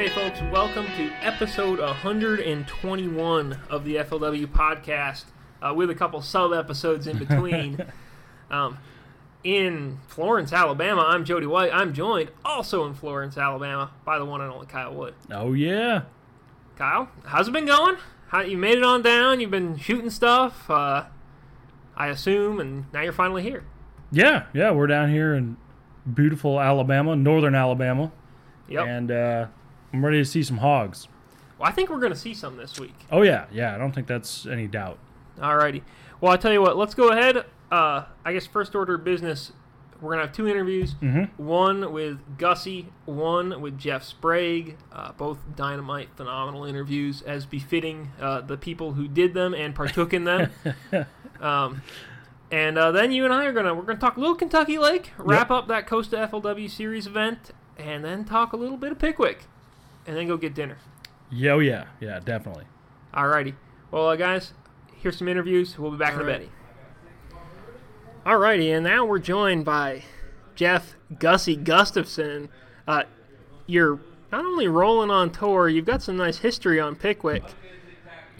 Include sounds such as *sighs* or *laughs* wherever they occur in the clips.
Hey, folks, welcome to episode 121 of the FLW podcast, uh, with a couple sub episodes in between. *laughs* um, in Florence, Alabama, I'm Jody White. I'm joined also in Florence, Alabama, by the one and only Kyle Wood. Oh yeah. Kyle, how's it been going? How you made it on down? You've been shooting stuff, uh, I assume, and now you're finally here. Yeah, yeah, we're down here in beautiful Alabama, northern Alabama. Yep. And uh, I'm ready to see some hogs. well, I think we're going to see some this week. Oh yeah, yeah, I don't think that's any doubt. Alrighty. Well, I tell you what. Let's go ahead. Uh, I guess first order of business. We're gonna have two interviews. Mm-hmm. One with Gussie. One with Jeff Sprague. Uh, both dynamite, phenomenal interviews, as befitting uh, the people who did them and partook in them. *laughs* um, and uh, then you and I are gonna we're gonna talk a little Kentucky Lake, wrap up that Costa FLW Series event, and then talk a little bit of Pickwick, and then go get dinner. Yeah, oh yeah, yeah, definitely. Alrighty. Well, uh, guys, here's some interviews. We'll be back in a bit. Alrighty, and now we're joined by Jeff Gussie Gustafson. Uh, you're not only rolling on tour, you've got some nice history on Pickwick.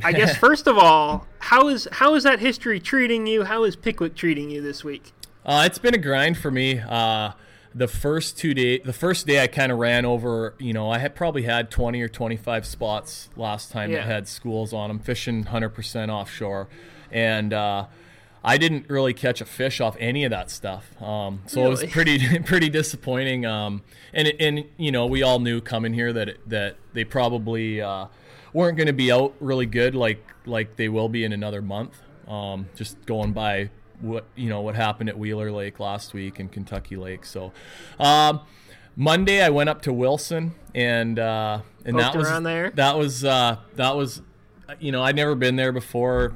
I guess *laughs* first of all, how is how is that history treating you? How is Pickwick treating you this week? Uh, it's been a grind for me. Uh, the first two day, the first day I kind of ran over. You know, I had probably had 20 or 25 spots last time Yeah. that had schools on them, fishing 100% offshore, and uh, I didn't really catch a fish off any of that stuff. Um, so it was pretty *laughs* pretty disappointing. Um, and and you know, we all knew coming here that it, that they probably uh, weren't going to be out really good like like they will be in another month. Um, just going by what you know what happened at Wheeler Lake last week and Kentucky Lake. So um, Monday I went up to Wilson and uh, and Poked that was around there? that was uh, that was you know I'd never been there before.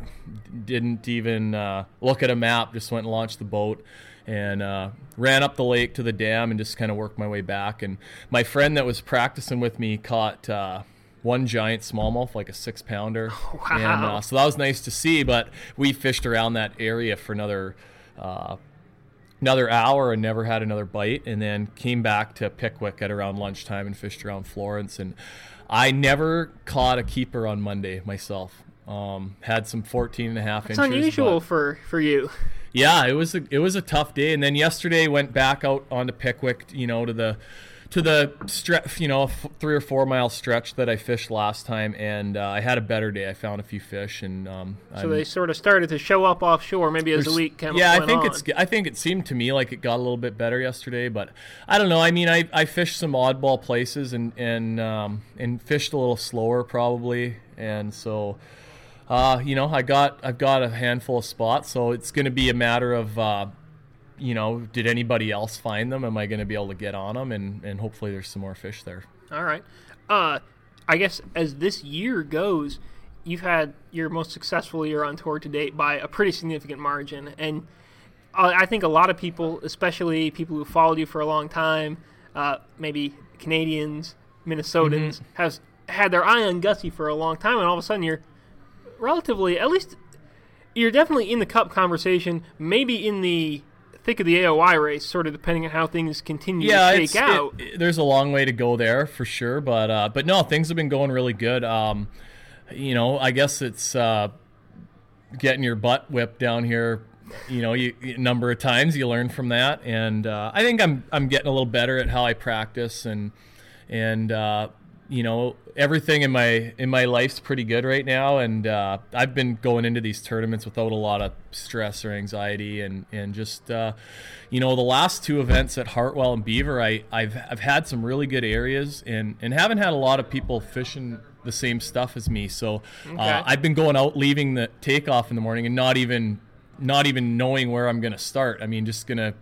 Didn't even uh, look at a map. Just went and launched the boat and uh, ran up the lake to the dam and just kind of worked my way back. And my friend that was practicing with me caught. Uh, one giant smallmouth, like a six pounder, *laughs* and Wow. uh, so that was nice to see. But we fished around that area for another uh, another hour and never had another bite and then came back to Pickwick at around lunchtime and fished around Florence and I never caught a keeper on Monday myself. Um, had some 14 and a half It's inches. unusual but- for for you. yeah, it was a, it was a tough day and then yesterday went back out onto Pickwick, you know, to the to the stretch, you know, f- three or four mile stretch that I fished last time, and uh, I had a better day. I found a few fish, and um, So I'm- they sort of started to show up offshore, maybe as the week came. yeah, I think on. it's. I think it seemed to me like it got a little bit better yesterday, but I don't know. I mean, I, I fished some oddball places and and um, and fished a little slower probably, and so. Uh, you know, I got I've got a handful of spots, so it's going to be a matter of, uh, you know, did anybody else find them? Am I going to be able to get on them? And and hopefully there's some more fish there. All right. Uh, I guess as this year goes, you've had your most successful year on tour to date by a pretty significant margin, and uh, I think a lot of people, especially people who followed you for a long time, uh, maybe Canadians, Minnesotans, has had their eye on Gussie for a long time, and all of a sudden you're relatively, at least, you're definitely in the Cup conversation, maybe in the thick of the AOY race, sort of depending on how things continue yeah, to shake out. it- there's a long way to go there for sure, but uh, but no, things have been going really good. Um, you know, I guess it's uh, getting your butt whipped down here. You know, you, a number of times you learn from that, and uh, I think I'm I'm getting a little better at how I practice and and uh, you know everything in my in my life's pretty good right now. And uh, I've been going into these tournaments without a lot of stress or anxiety. And and just uh, you know the last two events at Hartwell and Beaver I I've I've had some really good areas and and haven't had a lot of people fishing the same stuff as me. So Okay. uh, I've been going out leaving the takeoff in the morning and not even not even knowing where I'm going to start. I mean just going to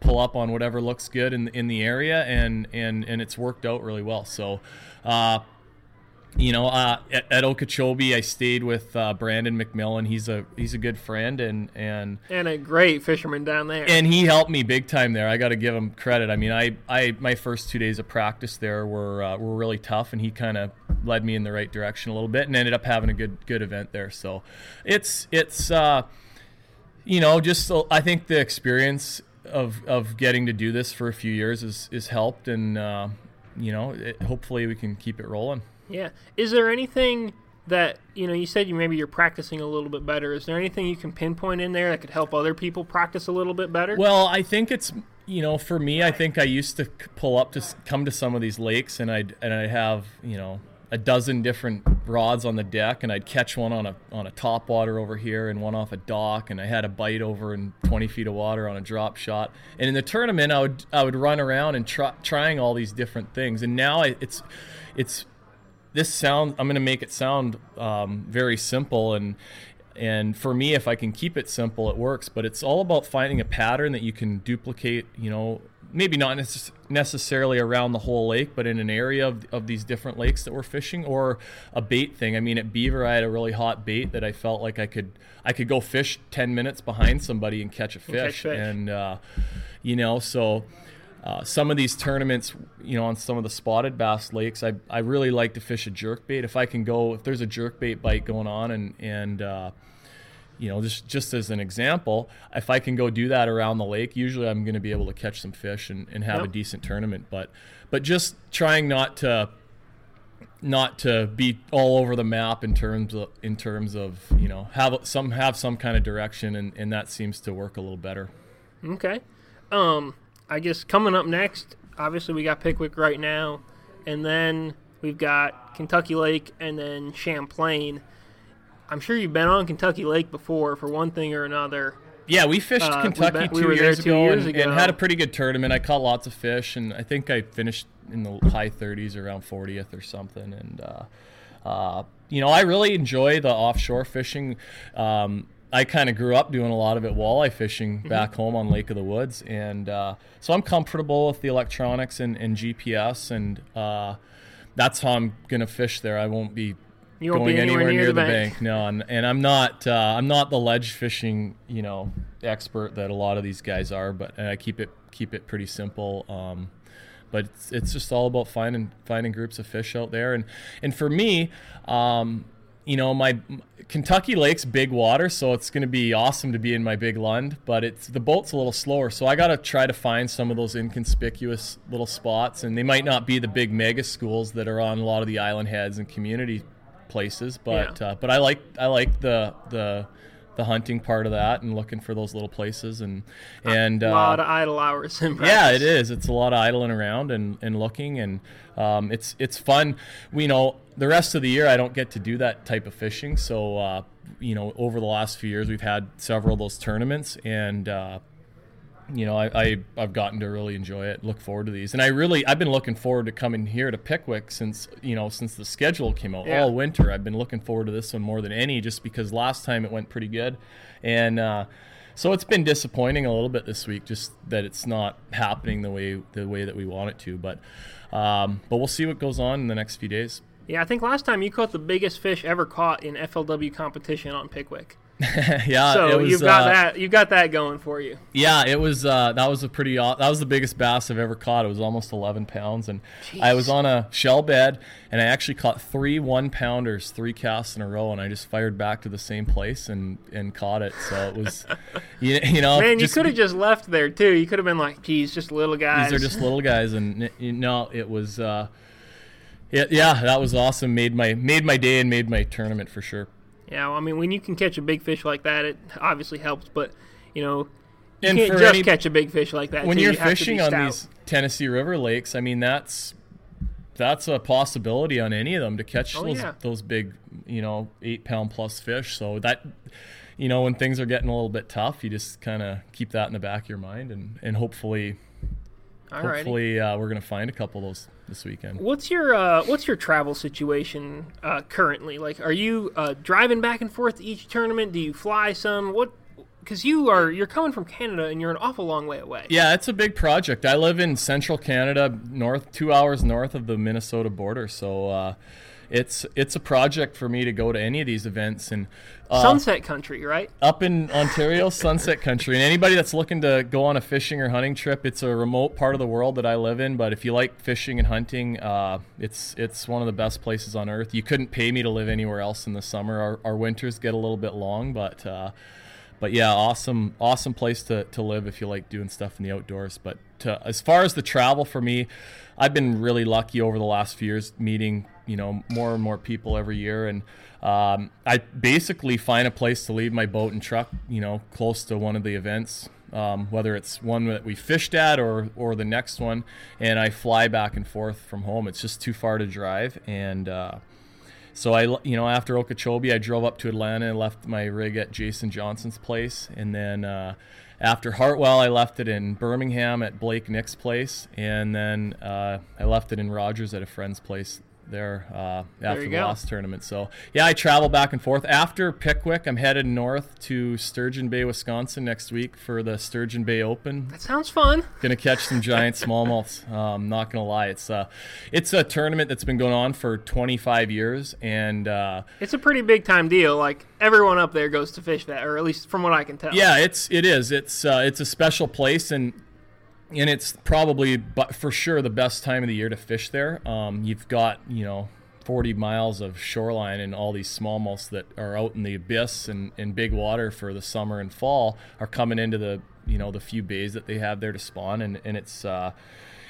pull up on whatever looks good in in the area, and and and it's worked out really well. So, uh, you know, uh, at, at Okeechobee, I stayed with uh, Brandon McMillan. He's a he's a good friend, and and and a great fisherman down there. and he helped me big time there. I got to give him credit. I mean, I, I my first two days of practice there were uh, were really tough, and he kind of led me in the right direction a little bit, and ended up having a good good event there. So, it's it's uh, you know, just uh, I think the experience of of getting to do this for a few years is is helped, and uh, you know, it, hopefully we can keep it rolling. Yeah. Is there anything that you know? You said you maybe you're practicing a little bit better. Is there anything you can pinpoint in there that could help other people practice a little bit better? Well, I think it's you know, for me, I think I used to pull up to come to some of these lakes, and I'd and I'd have you know a dozen different rods on the deck, and I'd catch one on a on a top water over here, and one off a dock, and I had a bite over in 20 feet of water on a drop shot. And in the tournament, I would I would run around and try, trying all these different things, and now I, it's it's this sound i'm going to make it sound um, very simple and and for me if i can keep it simple it works but it's all about finding a pattern that you can duplicate you know maybe not necess- necessarily around the whole lake but in an area of, of these different lakes that we're fishing or a bait thing i mean at beaver i had a really hot bait that i felt like i could i could go fish 10 minutes behind somebody and catch a catch fish fish. and uh, you know so uh, some of these tournaments, you know, on some of the spotted bass lakes, I, I really like to fish a jerk bait. If I can go, if there's a jerk bait bite going on, and and uh, you know, just just as an example, if I can go do that around the lake, usually I'm going to be able to catch some fish and, and have a decent tournament. But but just trying not to not to be all over the map in terms of in terms of you know have some have some kind of direction, and, and that seems to work a little better. Okay. Um, I guess coming up next, obviously we got Pickwick right now, and then we've got Kentucky Lake and then Champlain. I'm sure you've been on Kentucky Lake before for one thing or another. Yeah, we fished Uh, Kentucky we two years two ago, years and, ago. and had a pretty good tournament. I caught lots of fish, and I think I finished in the high 30s, around 40th or something. And uh, uh, you know, I really enjoy the offshore fishing. Um, I kind of grew up doing a lot of it walleye fishing Mm-hmm. back home on Lake of the Woods, and uh, so I'm comfortable with the electronics and, and GPS, and uh, that's how I'm gonna fish there. I won't be You won't going be anywhere anywhere near near, the the, bank. bank. No, and, and I'm not uh, I'm not the ledge fishing you know expert that a lot of these guys are, but I keep it keep it pretty simple. Um, but it's, it's just all about finding finding groups of fish out there, and and for me, um, you know, my Kentucky Lake's big water, so it's going to be awesome to be in my big Lund, but it's the boat's a little slower, so I got to try to find some of those inconspicuous little spots, and they might not be the big mega schools that are on a lot of the island heads and community places, but Yeah. uh, but I like I like the the the hunting part of that and looking for those little places and and A uh, lot of idle hours in yeah, it is. It's a lot of idling around and, and looking, and um, it's it's fun. We know the rest of the year I don't get to do that type of fishing. So uh, you know, over the last few years we've had several of those tournaments, and uh, you know, I, I I've gotten to really enjoy it. Look forward to these, and I really I've been looking forward to coming here to Pickwick since you know since the schedule came out Yeah. all winter. I've been looking forward to this one more than any, just because last time it went pretty good, and. Uh, so it's been disappointing a little bit this week, just that it's not happening the way the way that we want it to. But um, but we'll see what goes on in the next few days. Yeah, I think last time you caught the biggest fish ever caught in FLW competition on Pickwick. *laughs* yeah, So it was, you've got uh, that. You've got that going for you. Yeah, it was. Uh, that was a pretty. That was the biggest bass I've ever caught. It was almost 11 pounds, and I was on a shell bed, and I actually caught three one pounders, three casts in a row, and I just fired back to the same place and and caught it. So it was, *laughs* you, you know, Man, you could have just left there too. You could have been like, "Geez, just little guys." These are just little *laughs* guys, and you know, it was. Uh, yeah, yeah, that was awesome. Made my made my day and made my tournament for sure. Yeah, well, I mean, when you can catch a big fish like that, it obviously helps. But you know, you And can't just any- catch a big fish like that. when too. you're You have to be fishing on these Tennessee River lakes, I mean that's that's a possibility on any of them to catch Oh, those yeah. those big, you know, eight pound plus fish. So that, you know, when things are getting a little bit tough, you just kind of keep that in the back of your mind, and and hopefully, Alrighty. hopefully uh, we're gonna find a couple of those this weekend. What's your uh, what's your travel situation uh, currently? Like, are you uh, driving back and forth to each tournament? Do you fly some? What? Because you are you're coming from Canada and you're an awful long way away. Yeah, it's a big project. I live in central Canada, north two hours north of the Minnesota border, so uh, it's it's a project for me to go to any of these events and. Uh, Sunset Country, right? up in Ontario, Sunset Country. And anybody that's looking to go on a fishing or hunting trip, it's a remote part of the world that I live in. But if you like fishing and hunting, uh, it's it's one of the best places on earth. You couldn't pay me to live anywhere else in the summer. Our, our winters get a little bit long, but uh, but yeah, awesome, awesome place to, to live if you like doing stuff in the outdoors. But to, as far as the travel for me, I've been really lucky over the last few years meeting you know more and more people every year, and um, I basically find a place to leave my boat and truck, you know, close to one of the events. Um, whether it's one that we fished at or or the next one, and I fly back and forth from home. It's just too far to drive, and uh, so I, you know, after Okeechobee, I drove up to Atlanta and left my rig at Jason Johnson's place, and then uh, after Hartwell, I left it in Birmingham at Blake Nick's place, and then uh, I left it in Rogers at a friend's place there uh, after the go. last tournament. So yeah, I travel back and forth. After Pickwick, I'm headed north to Sturgeon Bay, Wisconsin next week for the Sturgeon Bay Open. That sounds fun. Gonna catch some giant *laughs* smallmouths. Um, not gonna lie, it's uh, it's a tournament that's been going on for 25 years, and uh, It's a pretty big time deal. Like everyone up there goes to fish that, or at least from what I can tell. yeah, it's it is. It's uh, it's a special place, and and it's probably but for sure the best time of the year to fish there. Um, you've got you know 40 miles of shoreline and all these smallmouths that are out in the abyss and in big water for the summer and fall are coming into the you know the few bays that they have there to spawn and, and it's uh,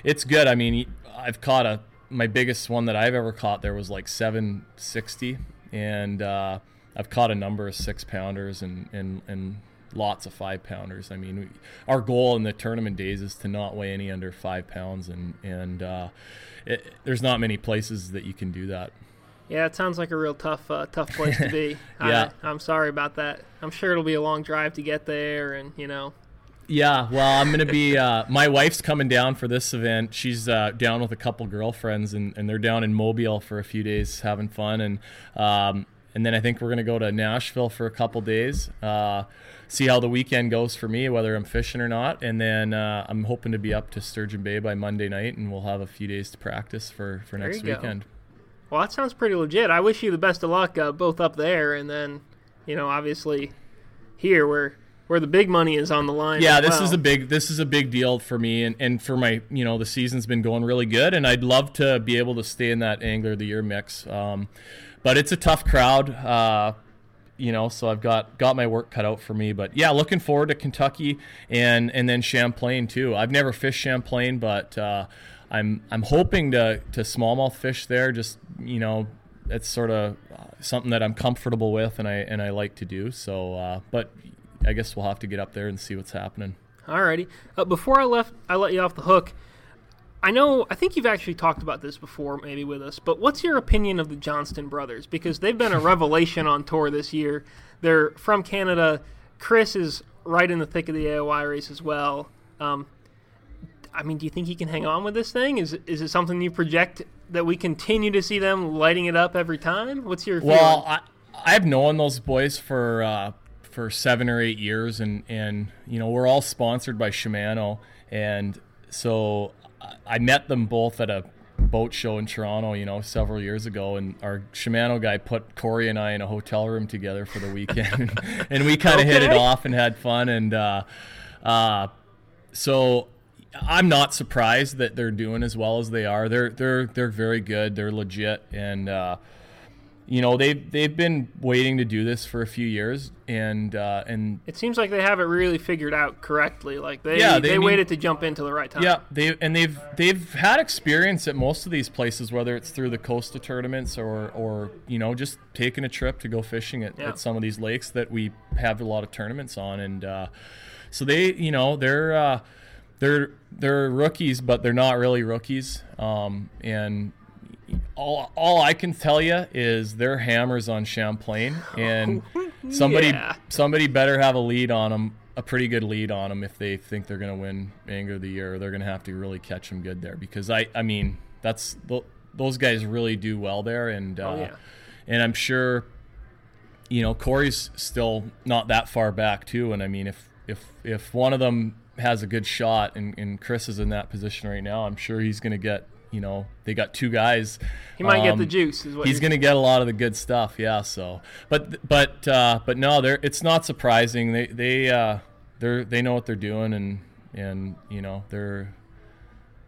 it's good. I mean, I've caught a my biggest one that I've ever caught there was like 760 and uh, I've caught a number of six pounders and, and, and lots of five pounders. I mean, we, our goal in the tournament days is to not weigh any under five pounds, and and uh, it, there's not many places that you can do that. Yeah, it sounds like a real tough, uh, tough place to be. *laughs* Yeah. I, I'm sorry about that. I'm sure it'll be a long drive to get there, and you know, Yeah, well, I'm gonna be. Uh, *laughs* my wife's coming down for this event. She's uh, down with a couple girlfriends, and, and they're down in Mobile for a few days having fun, and um, and then I think we're gonna go to Nashville for a couple days. Uh, see how the weekend goes for me, whether I'm fishing or not, and then uh, I'm hoping to be up to Sturgeon Bay by Monday night, and we'll have a few days to practice for for There next you go. weekend. well, that sounds pretty legit. I wish you the best of luck, uh, both up there, and then, you know, obviously here where where the big money is on the line. yeah this is a big this is a big deal for me and, and for my you know the season's been going really good and i'd love to be able to stay in that angler of the year mix um, but it's a tough crowd uh, you know so i've got got my work cut out for me but yeah looking forward to kentucky and and then champlain too i've never fished champlain but uh, i'm i'm hoping to to smallmouth fish there just you know it's sort of something that i'm comfortable with and i and i like to do so uh, but I guess we'll have to get up there and see what's happening. Alrighty. Uh, before I left, I let you off the hook. I know. I think you've actually talked about this before, maybe with us. But what's your opinion of the Johnston brothers? Because they've been a *laughs* revelation on tour this year. They're from Canada. Chris is right in the thick of the AOY race as well. Um, I mean, do you think he can hang on with this thing? Is is it something you project that we continue to see them lighting it up every time? What's your Well, feeling? I, I've known those boys for uh, for seven or eight years, and and you know we're all sponsored by Shimano, and so I- met them both at a boat show in Toronto, you know, several years ago, and our Shimano guy put Cory and I in a hotel room together for the weekend, *laughs* and we kind of hit it off and had fun, and uh, uh, so I'm not surprised that they're doing as well as they are. They're they're they're very good. They're legit, and uh, you know they've they've been waiting to do this for a few years, and uh, and it seems like they have it really figured out correctly. Like they Yeah, they, they mean- waited to jump into the right time. yeah, they and they've they've had experience at most of these places, whether it's through the Costa tournaments or or you know just taking a trip to go fishing at, Yeah. at some of these lakes that we have a lot of tournaments on, and uh, so they you know they're uh, they're they're rookies, but they're not really rookies, um, and. All, all I can tell you is they're hammers on Champlain, and *laughs* somebody Yeah. somebody better have a lead on them, a pretty good lead on them if they think they're going to win Angler of the Year. They're going to have to really catch them good there because I, I mean, that's those guys really do well there, and uh, Oh, yeah. and I'm sure, you know, Cory's still not that far back too. And I mean, if if if one of them has a good shot, and, and Chris is in that position right now, I'm sure he's going to get. You know, they got two guys. He might get um, the juice. Is what he's going to get a lot of the good stuff yeah so but but uh, but no they're it's not surprising they they uh, they're they know what they're doing and and you know they're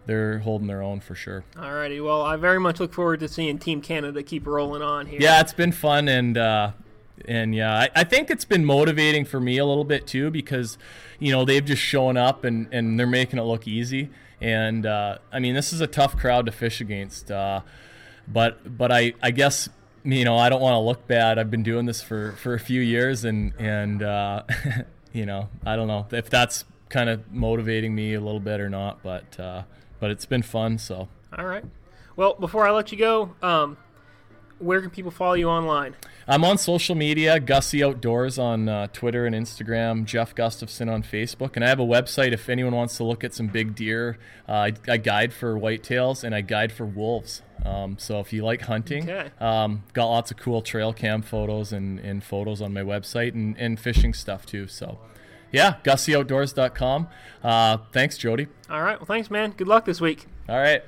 they're holding their own for sure Alrighty. Well, I very much look forward to seeing Team Canada keep rolling on here. yeah it's been fun and uh, and yeah, I, I think it's been motivating for me a little bit too because, you know, they've just shown up and, and they're making it look easy. And uh, I mean, this is a tough crowd to fish against. Uh, but but I, I guess you know I don't want to look bad. I've been doing this for, for a few years, and and uh, *laughs* you know I don't know if that's kind of motivating me a little bit or not. But uh, but it's been fun. So All right. Well, before I let you go, um, where can people follow you online? I'm on social media, Gussie Outdoors on uh, Twitter and Instagram, Jeff Gustafson on Facebook, and I have a website if anyone wants to look at some big deer. Uh, I, I guide for whitetails and I guide for wolves. Um, so if you like hunting, Okay. um, got lots of cool trail cam photos and, and photos on my website and, and fishing stuff too. So yeah, gussieoutdoors.com. Uh, thanks, Jody. All right. Well, thanks, man. Good luck this week. All right.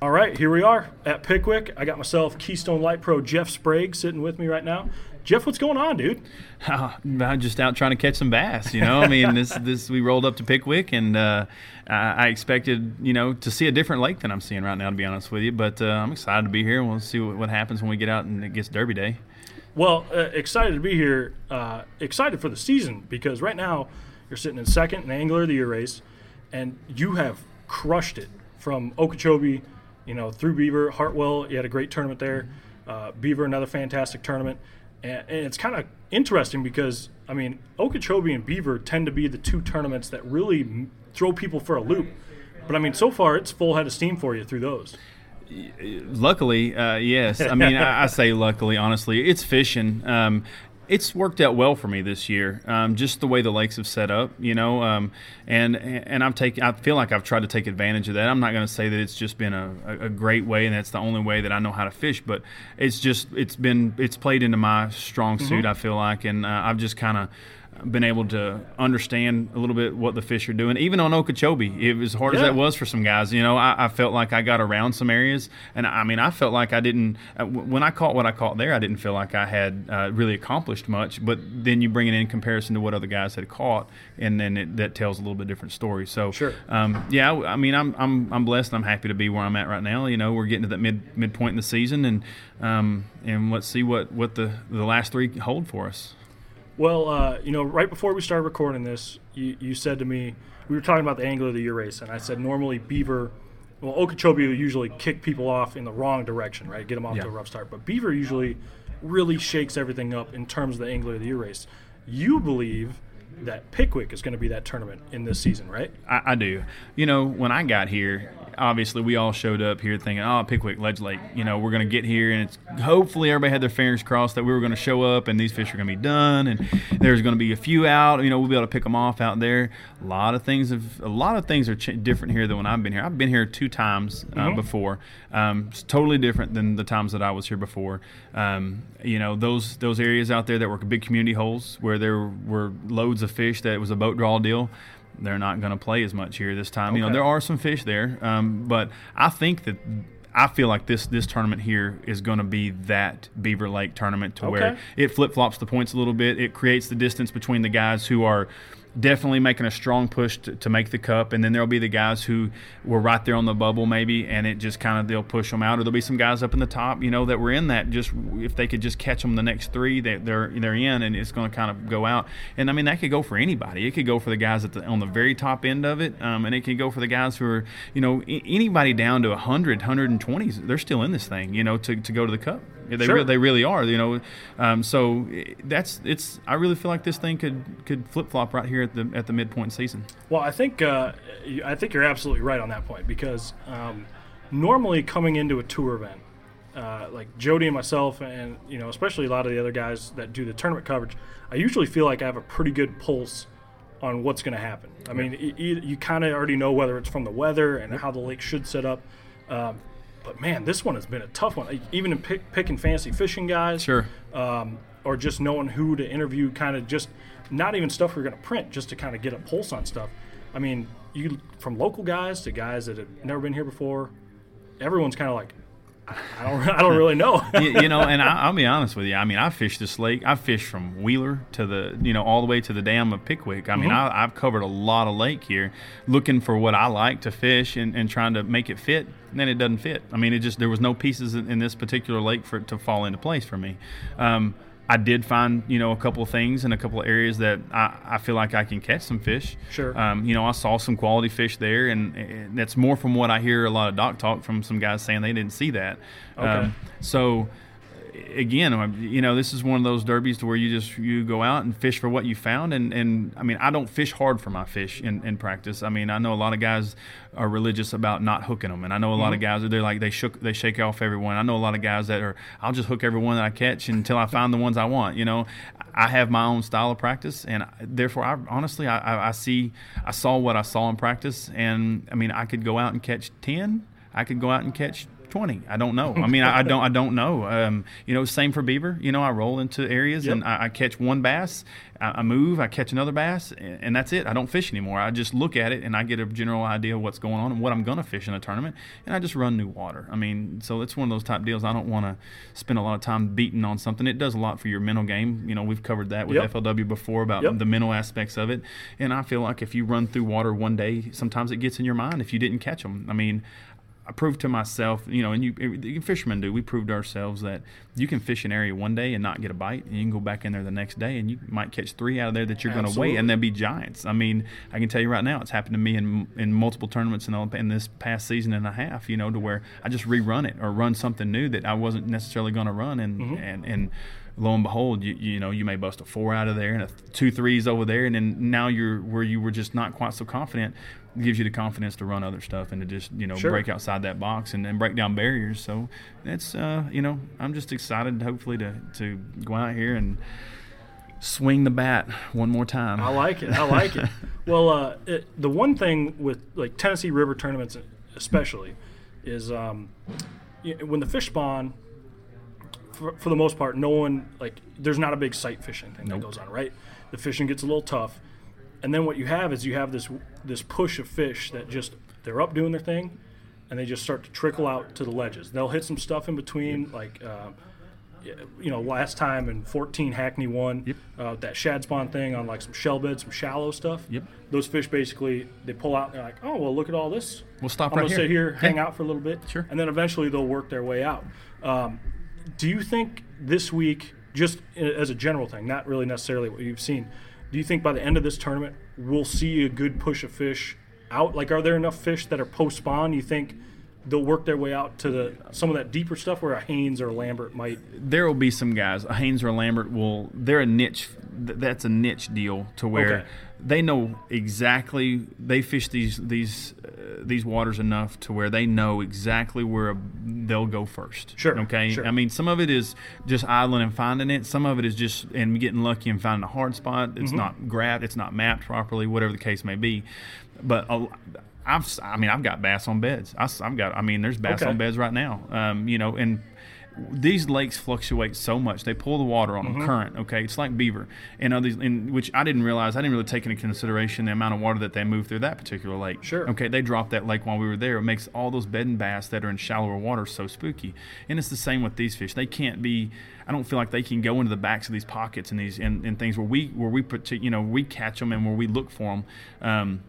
All right, here we are at Pickwick. I got myself Keystone Light Pro Jeff Sprague sitting with me right now. Jeff, what's going on, dude? *laughs* I'm just out trying to catch some bass. You know, I mean, this this we rolled up to Pickwick, and uh, I, I expected you know to see a different lake than I'm seeing right now. To be honest with you, but uh, I'm excited to be here. We'll see what, what happens when we get out and it gets Derby Day. Well, uh, excited to be here. Uh, excited for the season because right now you're sitting in second in the Angler of the Year race, and you have crushed it from Okeechobee, you know, through Beaver, Hartwell. You had a great tournament there. Uh, Beaver, another fantastic tournament, and, and it's kind of interesting because I mean, Okeechobee and Beaver tend to be the two tournaments that really m- throw people for a loop. But I mean, so far it's full head of steam for you through those. Luckily, uh, yes. I mean, I, I say luckily. Honestly, it's fishing. Um, it's worked out well for me this year. Um, just the way the lakes have set up, you know, um, and and I'm taking. I feel like I've tried to take advantage of that. I'm not going to say that it's just been a, a, great way and that's the only way that I know how to fish, but it's just it's been it's played into my strong suit. I feel like, and uh, I've just kind of been able to understand a little bit what the fish are doing. Even on Okeechobee, it was hard as that was for some guys. You know, I, I felt like I got around some areas, and I mean, I felt like I didn't. Uh, when I caught what I caught there, I didn't feel like I had uh, really accomplished much. But then you bring it in comparison to what other guys had caught, and then it, that tells a little bit different story. So, Sure. um, yeah, I, I mean, I'm I'm I'm blessed. and I'm happy to be where I'm at right now. You know, we're getting to that mid midpoint in the season, and um, and let's see what what the the last three hold for us. Well, uh, you know, right before we started recording this, you, you said to me, we were talking about the Angler of the Year race, and I said normally Beaver, well, Okeechobee will usually kick people off in the wrong direction, right? Get them off Yeah. to a rough start. But Beaver usually really shakes everything up in terms of the Angler of the Year race. You believe that Pickwick is going to be that tournament in this season, right? I, I do. You know, when I got here, obviously we all showed up here thinking, "Oh, Pickwick Ledge Lake." You know, we're going to get here, and it's hopefully everybody had their fingers crossed that we were going to show up, and these fish are going to be done, and there's going to be a few out. You know, we'll be able to pick them off out there. A lot of things have, a lot of things are ch- different here than when I've been here. I've been here two times uh, before. Um, it's totally different than the times that I was here before. Um, you know, those those areas out there that were big community holes where there were loads of fish that it was a boat draw deal they're not going to play as much here this time. You know, there are some fish there, um, but I think that I feel like this this tournament here is going to be that Beaver Lake tournament to where it flip flops the points a little bit. It creates the distance between the guys who are definitely making a strong push to, to make the cup, and then there'll be the guys who were right there on the bubble maybe, and it just kind of they'll push them out, or there'll be some guys up in the top, you know, that were in that. Just if they could just catch them the next three, they, they're they're in, and it's going to kind of go out. And I mean that could go for anybody. It could go for the guys at the on the very top end of it, um, and it could go for the guys who are you know anybody down to 100, 120s. They're still in this thing, you know, to, to go to the cup. Yeah, They, Sure. re- they really are, you know. Um, so that's it's. I really feel like this thing could could flip flop right here at the at the midpoint season. Well, I think uh, I think you're absolutely right on that point because um, normally coming into a tour event, uh, like Jody and myself, and you know, especially a lot of the other guys that do the tournament coverage, I usually feel like I have a pretty good pulse on what's going to happen. I mean, e- you kind of already know whether it's from the weather and how the lake should set up. Um, but man, this one has been a tough one. Even in pick, picking fantasy fishing guys, Sure. um, or just knowing who to interview, kind of just not even stuff we're going to print, just to kind of get a pulse on stuff. I mean, you from local guys to guys that have never been here before, everyone's kind of like, I don't, I don't really know. *laughs* you, you know, and I, *laughs* I'll be honest with you. I mean, I fished this lake. I fished from Wheeler to the, you know, all the way to the dam of Pickwick. I mean, I, I've covered a lot of lake here, looking for what I like to fish and, and trying to make it fit. And then it doesn't fit. I mean, it just there was no pieces in, in this particular lake for it to fall into place for me. Um, I did find you know a couple of things in a couple of areas that I, I feel like I can catch some fish. Sure. Um, you know, I saw some quality fish there, and, and that's more from what I hear a lot of dock talk from some guys saying they didn't see that. Okay. Um, so again, you know, this is one of those derbies to where you just you go out and fish for what you found, and and I mean, I don't fish hard for my fish in, in practice. I mean, I know a lot of guys are religious about not hooking them, and I know a lot of mm-hmm. guys are they're like they shook they shake off everyone. I know a lot of guys that are I'll just hook everyone that I catch until I find the ones I want. You know, I have my own style of practice, and therefore, I honestly I, I, I see I saw what I saw in practice, and I mean, I could go out and catch ten. I could go out and catch 20 i don't know. I *laughs* mean I, I don't i don't know. Um, you know same for beaver. You know i roll into areas and I, I catch one bass. I, I move i catch another bass and, and that's it. I don't fish anymore. I just look at it and i get a general idea of what's going on and what i'm going to fish in a tournament and i just run new water. I mean so it's one of those type deals. I don't want to spend a lot of time beating on something. It does a lot for your mental game. You know we've covered that with Yep. flw before about Yep. the mental aspects of it. And i feel like if you run through water one day sometimes it gets in your mind if you didn't catch them i mean I proved to myself, you know, and you, you fishermen do. We proved ourselves that you can fish an area one day and not get a bite, and you can go back in there the next day and you might catch three out of there that you're going to weigh, and they'll be giants. I mean, I can tell you right now, it's happened to me in in multiple tournaments in, all- in this past season and a half. You know, to where I just rerun it or run something new that I wasn't necessarily going to run, and Mm-hmm. and and lo and behold, you, you know, you may bust a four out of there and a two threes over there, and then now you're where you were just not quite so confident. It gives you the confidence to run other stuff and to just you know Sure. break outside that box and, and break down barriers. So that's uh, you know I'm just excited, hopefully, to to go out here and swing the bat one more time. I like it. I like it. *laughs* Well, uh, it, the one thing with like Tennessee River tournaments, especially, is um, when the fish spawn. For, for the most part, no one like there's not a big sight fishing thing that goes on, right? The fishing gets a little tough, and then what you have is you have this this push of fish that just they're up doing their thing, and they just start to trickle out to the ledges. They'll hit some stuff in between, like uh, you know, last time in 14 Hackney one, Yep. uh, that shad spawn thing on like some shell bed, some shallow stuff. Yep. Those fish basically they pull out. And they're like, oh well, look at all this. We'll stop I'm right gonna here. sit here, Yeah. hang out for a little bit, Sure. and then eventually they'll work their way out. Um, do you think this week, just as a general thing, not really necessarily what you've seen, do you think by the end of this tournament we'll see a good push of fish out? Like, are there enough fish that are post spawn? You think they'll work their way out to the some of that deeper stuff where a Haynes or a Lambert might? there will be some guys. A Haynes or a Lambert will. They're a niche. That's a niche deal to where Okay. They know exactly. They fish these these uh, these waters enough to where they know exactly where they'll go first. Sure, Okay. sure. I mean, some of it is just idling and finding it. Some of it is just and getting lucky and finding a hard spot. It's Mm-hmm. not grabbed. It's not mapped properly. Whatever the case may be. But a, I've I mean I've got bass on beds. I, have got I mean there's bass Okay. on beds right now. Um, you know and these lakes fluctuate so much. They pull the water on Mm-hmm. them current. Okay, it's like beaver and others, in which I didn't realize. I didn't really take into consideration the amount of water that they move through that particular lake. Sure. Okay, they dropped that lake while we were there. It makes all those bed and bass that are in shallower water so spooky. And it's the same with these fish. They can't be. I don't feel like they can go into the backs of these pockets and these and, and things where we where we put you know we catch them and where we look for them. Um,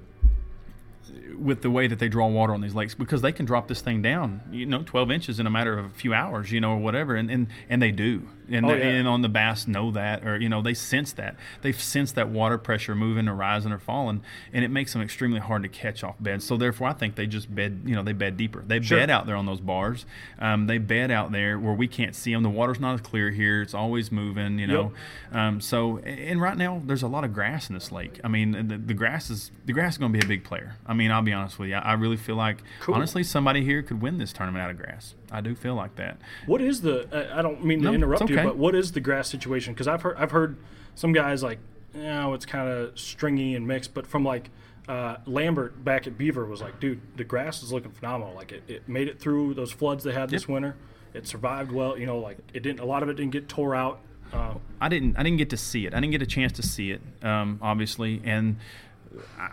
with the way that they draw water on these lakes because they can drop this thing down, you know, 12 inches in a matter of a few hours, you know, or whatever, and and, and they do, and Oh, yeah. and on the bass know that, or you know, they sense that they've sensed that water pressure moving or rising or falling, and it makes them extremely hard to catch off beds. So therefore, I think they just bed, you know, they bed deeper. They Sure. bed out there on those bars. Um, they bed out there where we can't see them. The water's not as clear here. It's always moving, you know. Um, so and right now there's a lot of grass in this lake. I mean, the, the grass is the grass is going to be a big player. I mean, I'll be honest with you. I, I really feel like Cool. honestly somebody here could win this tournament out of grass. I do feel like that. What is the? I- I don't mean No, to interrupt it's you, but what is the grass situation? Because I've heard I've heard some guys like, you know, it's kind of stringy and mixed, but from like. Uh, Lambert back at Beaver was like, dude, the grass is looking phenomenal. Like it, it made it through those floods they had this Yep. winter. It survived well. You know, like it didn't. A lot of it didn't get tore out. Uh, I didn't I didn't get to see it. I didn't get a chance to see it, um, obviously, and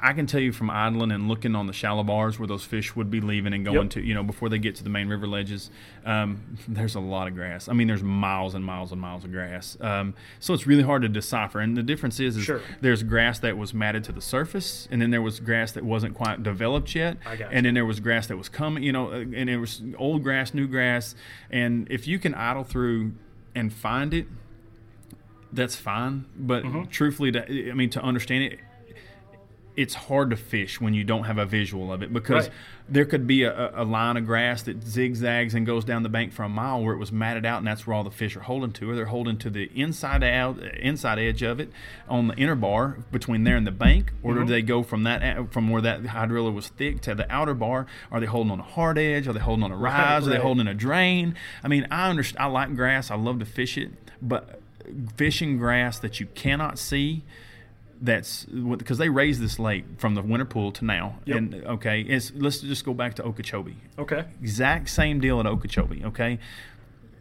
I- can tell you from idling and looking on the shallow bars where those fish would be leaving and going Yep. to, you know, before they get to the main river ledges. Um, *laughs* there's a lot of grass. I mean, there's miles and miles and miles of grass. Um, so it's really hard to decipher. And the difference is, is Sure. there's grass that was matted to the surface, and then there was grass that wasn't quite developed yet, and then there was grass that was coming, you know, uh, and it was old grass, new grass. And if you can idle through and find it, that's fine. But Mm-hmm. truthfully, to, I mean, to understand it, it's hard to fish when you don't have a visual of it because Right. there could be a, a line of grass that zigzags and goes down the bank for a mile where it was matted out, and that's where all the fish are holding to, or they're holding to the inside out, inside edge of it on the inner bar between there and the bank, or Mm-hmm. do they go from that from where that hydrilla was thick to the outer bar? Are they holding on a hard edge? Are they holding on a rise? Are they holding in a drain? I mean, I understand. I like grass. I love to fish it, but fishing grass that you cannot see that's because they raised this lake from the winter pool to now. Yep. and okay it's let's just go back to okeechobee. Okay. exact same deal at okeechobee okay?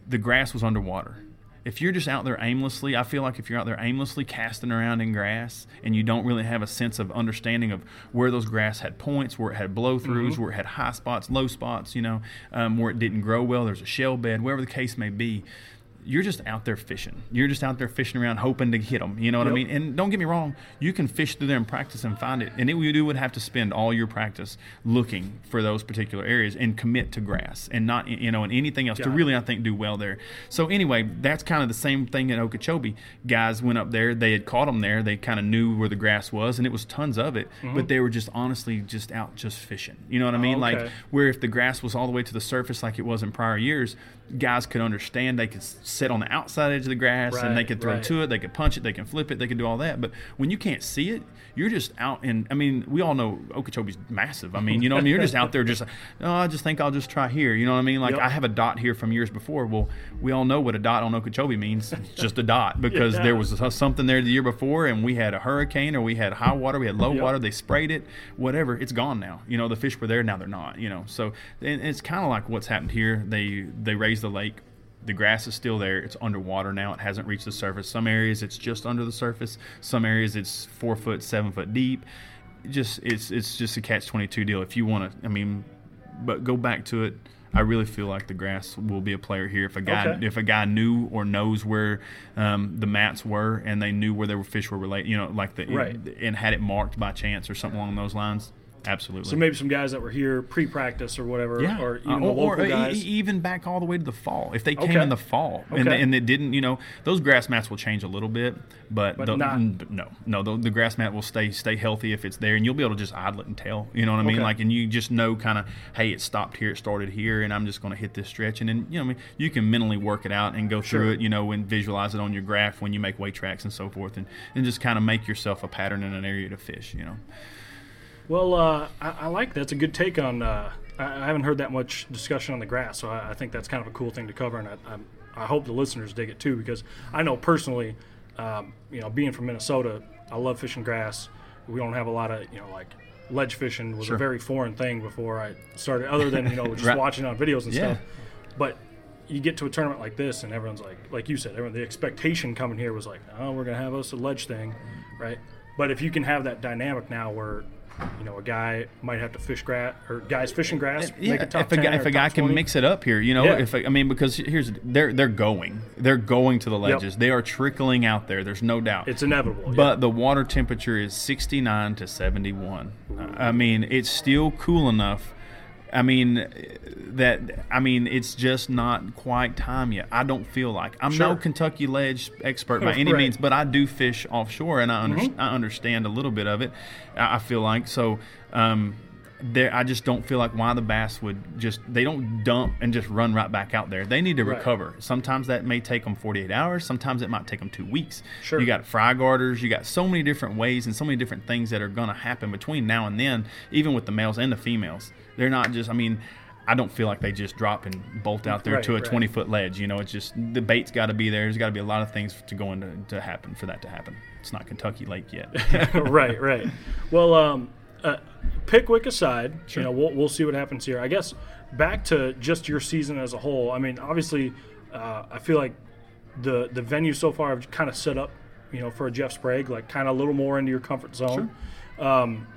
The grass was underwater. If you're just out there aimlessly i feel like if you're out there aimlessly casting around in grass and you don't really have a sense of understanding of where those grass had points where it had blow throughs where it had high spots low spots you know um, where it didn't grow well there's a shell bed wherever the case may be you're just out there fishing. You're just out there fishing around, hoping to hit them. You know what I mean? And don't get me wrong, you can fish through there and practice and find it. And it, you would have to spend all your practice looking for those particular areas and commit to grass and not, you know, and anything else to Got it. really, I think, do well there. So anyway, that's kind of the same thing at Okeechobee. Guys went up there, they had caught them there, they kind of knew where the grass was, and it was tons of it. Mm-hmm. But they were just honestly just out just fishing. You know what I mean? Oh, like okay. where if the grass was all the way to the surface like it was in prior years, guys could understand they could sit on the outside edge of the grass and they could throw right. to it, they could punch it, they can flip it, they can do all that. But when you can't see it, you're just out and I mean, we all know Okeechobee's massive. I mean, you know what I mean? You're just out there just oh, I just think I'll just try here. You know what I mean? Like Yep. I have a dot here from years before. Well, we all know what a dot on Okeechobee means. It's just a dot *laughs* because Yeah. there was uh, something there the year before and we had a hurricane or we had high water, we had low Yep. water, they sprayed it, whatever. It's gone now. You know, the fish were there, now they're not. You know, so it's kind of like what's happened here. They they raised the lake. The grass is still there. It's underwater now. It hasn't reached the surface. Some areas it's just under the surface. Some areas it's four foot, seven foot deep. Just it's it's just a catch twenty two deal. If you want to, I mean, but go back to it. I really feel like the grass will be a player here. If a guy Okay. if a guy knew or knows where um, the mats were and they knew where their fish were related, you know, like the Right. and had it marked by chance or something along those lines, absolutely. So maybe some guys that were here pre-practice or whatever, yeah, or even Uh, the or, local or guys. e- even back all the way to the fall. If they came Okay. in the fall and, Okay. and it didn't, you know, those grass mats will change a little bit, but, But the- not- no, no, the, the grass mat will stay stay healthy if it's there, and you'll be able to just idle it and tell. You know what I mean? Okay. Like, and you just know kind of, hey, it stopped here, it started here, and I'm just going to hit this stretch, and then you know, I mean, you can mentally work it out and go through it, you know, and visualize it on your graph when you make weight tracks and so forth, and, and just kind of make yourself a pattern in an area to fish. You know. Well, uh, I, I like that's a good take on. Uh, I, I haven't heard that much discussion on the grass, so I, I think that's kind of a cool thing to cover, and I, I, I hope the listeners dig it too because I know personally, um, you know, being from Minnesota, I love fishing grass. We don't have a lot of you know like ledge fishing was Sure. a very foreign thing before I started, other than you know *laughs* just Right. watching on videos and Yeah. stuff. But you get to a tournament like this, and everyone's like, like you said, everyone the expectation coming here was like, oh, we're gonna have us a ledge thing, right? But if you can have that dynamic now where you know, a guy might have to fish grass, or guys fishing grass, yeah, make a top if a 10 guy, if a guy can 20. mix it up here, you know, Yeah. if I mean because here's they're they're going, they're going to the ledges, they are trickling out there. There's no doubt. it's inevitable. yeah. but the water temperature is 69 to 71. I mean, it's still cool enough. I mean, that I mean, it's just not quite time yet. I don't feel like I'm no Kentucky ledge expert by any Right. means, but I do fish offshore and I, under, Mm-hmm. I understand a little bit of it. I I feel like so. Um, there, I just don't feel like why the bass would just they don't dump and just run right back out there. They need to Right. recover. Sometimes that may take them 48 hours. Sometimes it might take them two weeks. Sure. You got fry guarders. You got so many different ways and so many different things that are going to happen between now and then, even with the males and the females. They're not just. I mean. I don't feel like they just drop and bolt out there Right, to a right. 20 foot ledge. You know, it's just the bait's got to be there. There's got to be a lot of things to go into to happen for that to happen. It's not Kentucky Lake yet. *laughs* *laughs* right, right. Well, um, uh, Pickwick aside, you know, we'll, we'll see what happens here. I guess back to just your season as a whole. I mean, obviously, uh, I feel like the the venue so far have kind of set up, you know, for a Jeff Sprague, like kind of a little more into your comfort zone. Um,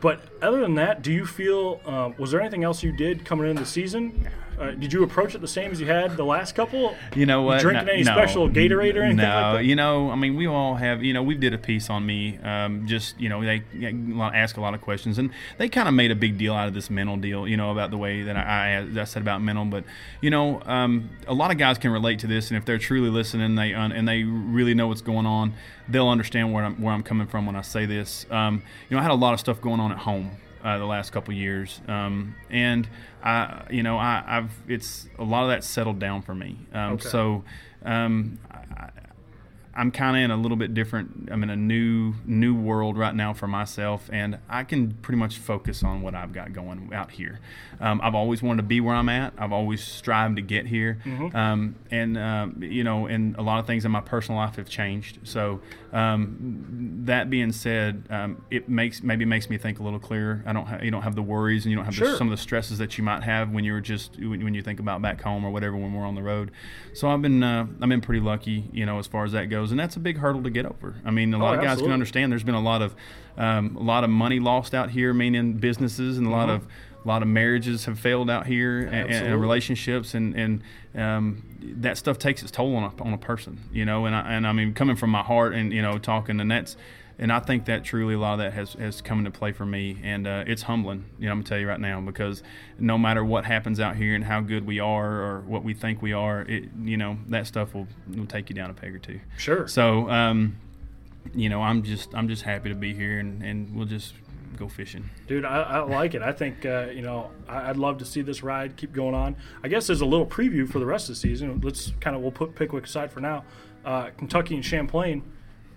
but other than that, do you feel uh, was there anything else you did coming into the season? Uh, did you approach it the same as you had the last couple? You know what? drinking No- any no. special Gatorade or anything No, like that? you know, I mean, we all have. You know, we did a piece on me. Um, just you know, they yeah, a lot- ask a lot of questions, and they kind of made a big deal out of this mental deal. You know, about the way that I, I, I said about mental, but you know, um, a lot of guys can relate to this, and if they're truly listening, they un, and they really know what's going on, they'll understand where I'm where I'm coming from when I say this. Um, you know, I had a lot of stuff going on at home uh, the last couple years, um, and I, you know, I, I've it's a lot of that settled down for me. Um, Okay. So, um, I, I'm kind of in a little bit different. I'm in a new new world right now for myself, and I can pretty much focus on what I've got going out here. Um, I've always wanted to be where I'm at. I've always strived to get here, um, and um, you know, and a lot of things in my personal life have changed. So um, that being said, um, it makes maybe makes me think a little clearer. I don't ha- you don't have the worries, and you don't have Sure. the, some of the stresses that you might have when you're just when, when you think about back home or whatever when we're on the road. So I've been uh, I've been pretty lucky, you know, as far as that goes, and that's a big hurdle to get over. I mean, a lot of guys Oh, absolutely. can understand. There's been a lot of um, a lot of money lost out here, meaning businesses, and a lot of a lot of marriages have failed out here, and, and Mm-hmm. Relationships, and and um, that stuff takes its toll on a, on a person, you know. And I, and I mean, coming from my heart, and you know, talking, and that's and I think that truly a lot of that has, has come into play for me, and uh, it's humbling. You know, I'm gonna tell you right now because no matter what happens out here and how good we are or what we think we are, it you know that stuff will will take you down a peg or two. Sure. So, um, you know, I'm just I'm just happy to be here, and, and we'll just go fishing. Dude, I, I like it. I think uh, you know I, I'd love to see this ride keep going on. I guess as a little preview for the rest of the season, let's kind of we'll put Pickwick aside for now. Uh, Kentucky and Champlain.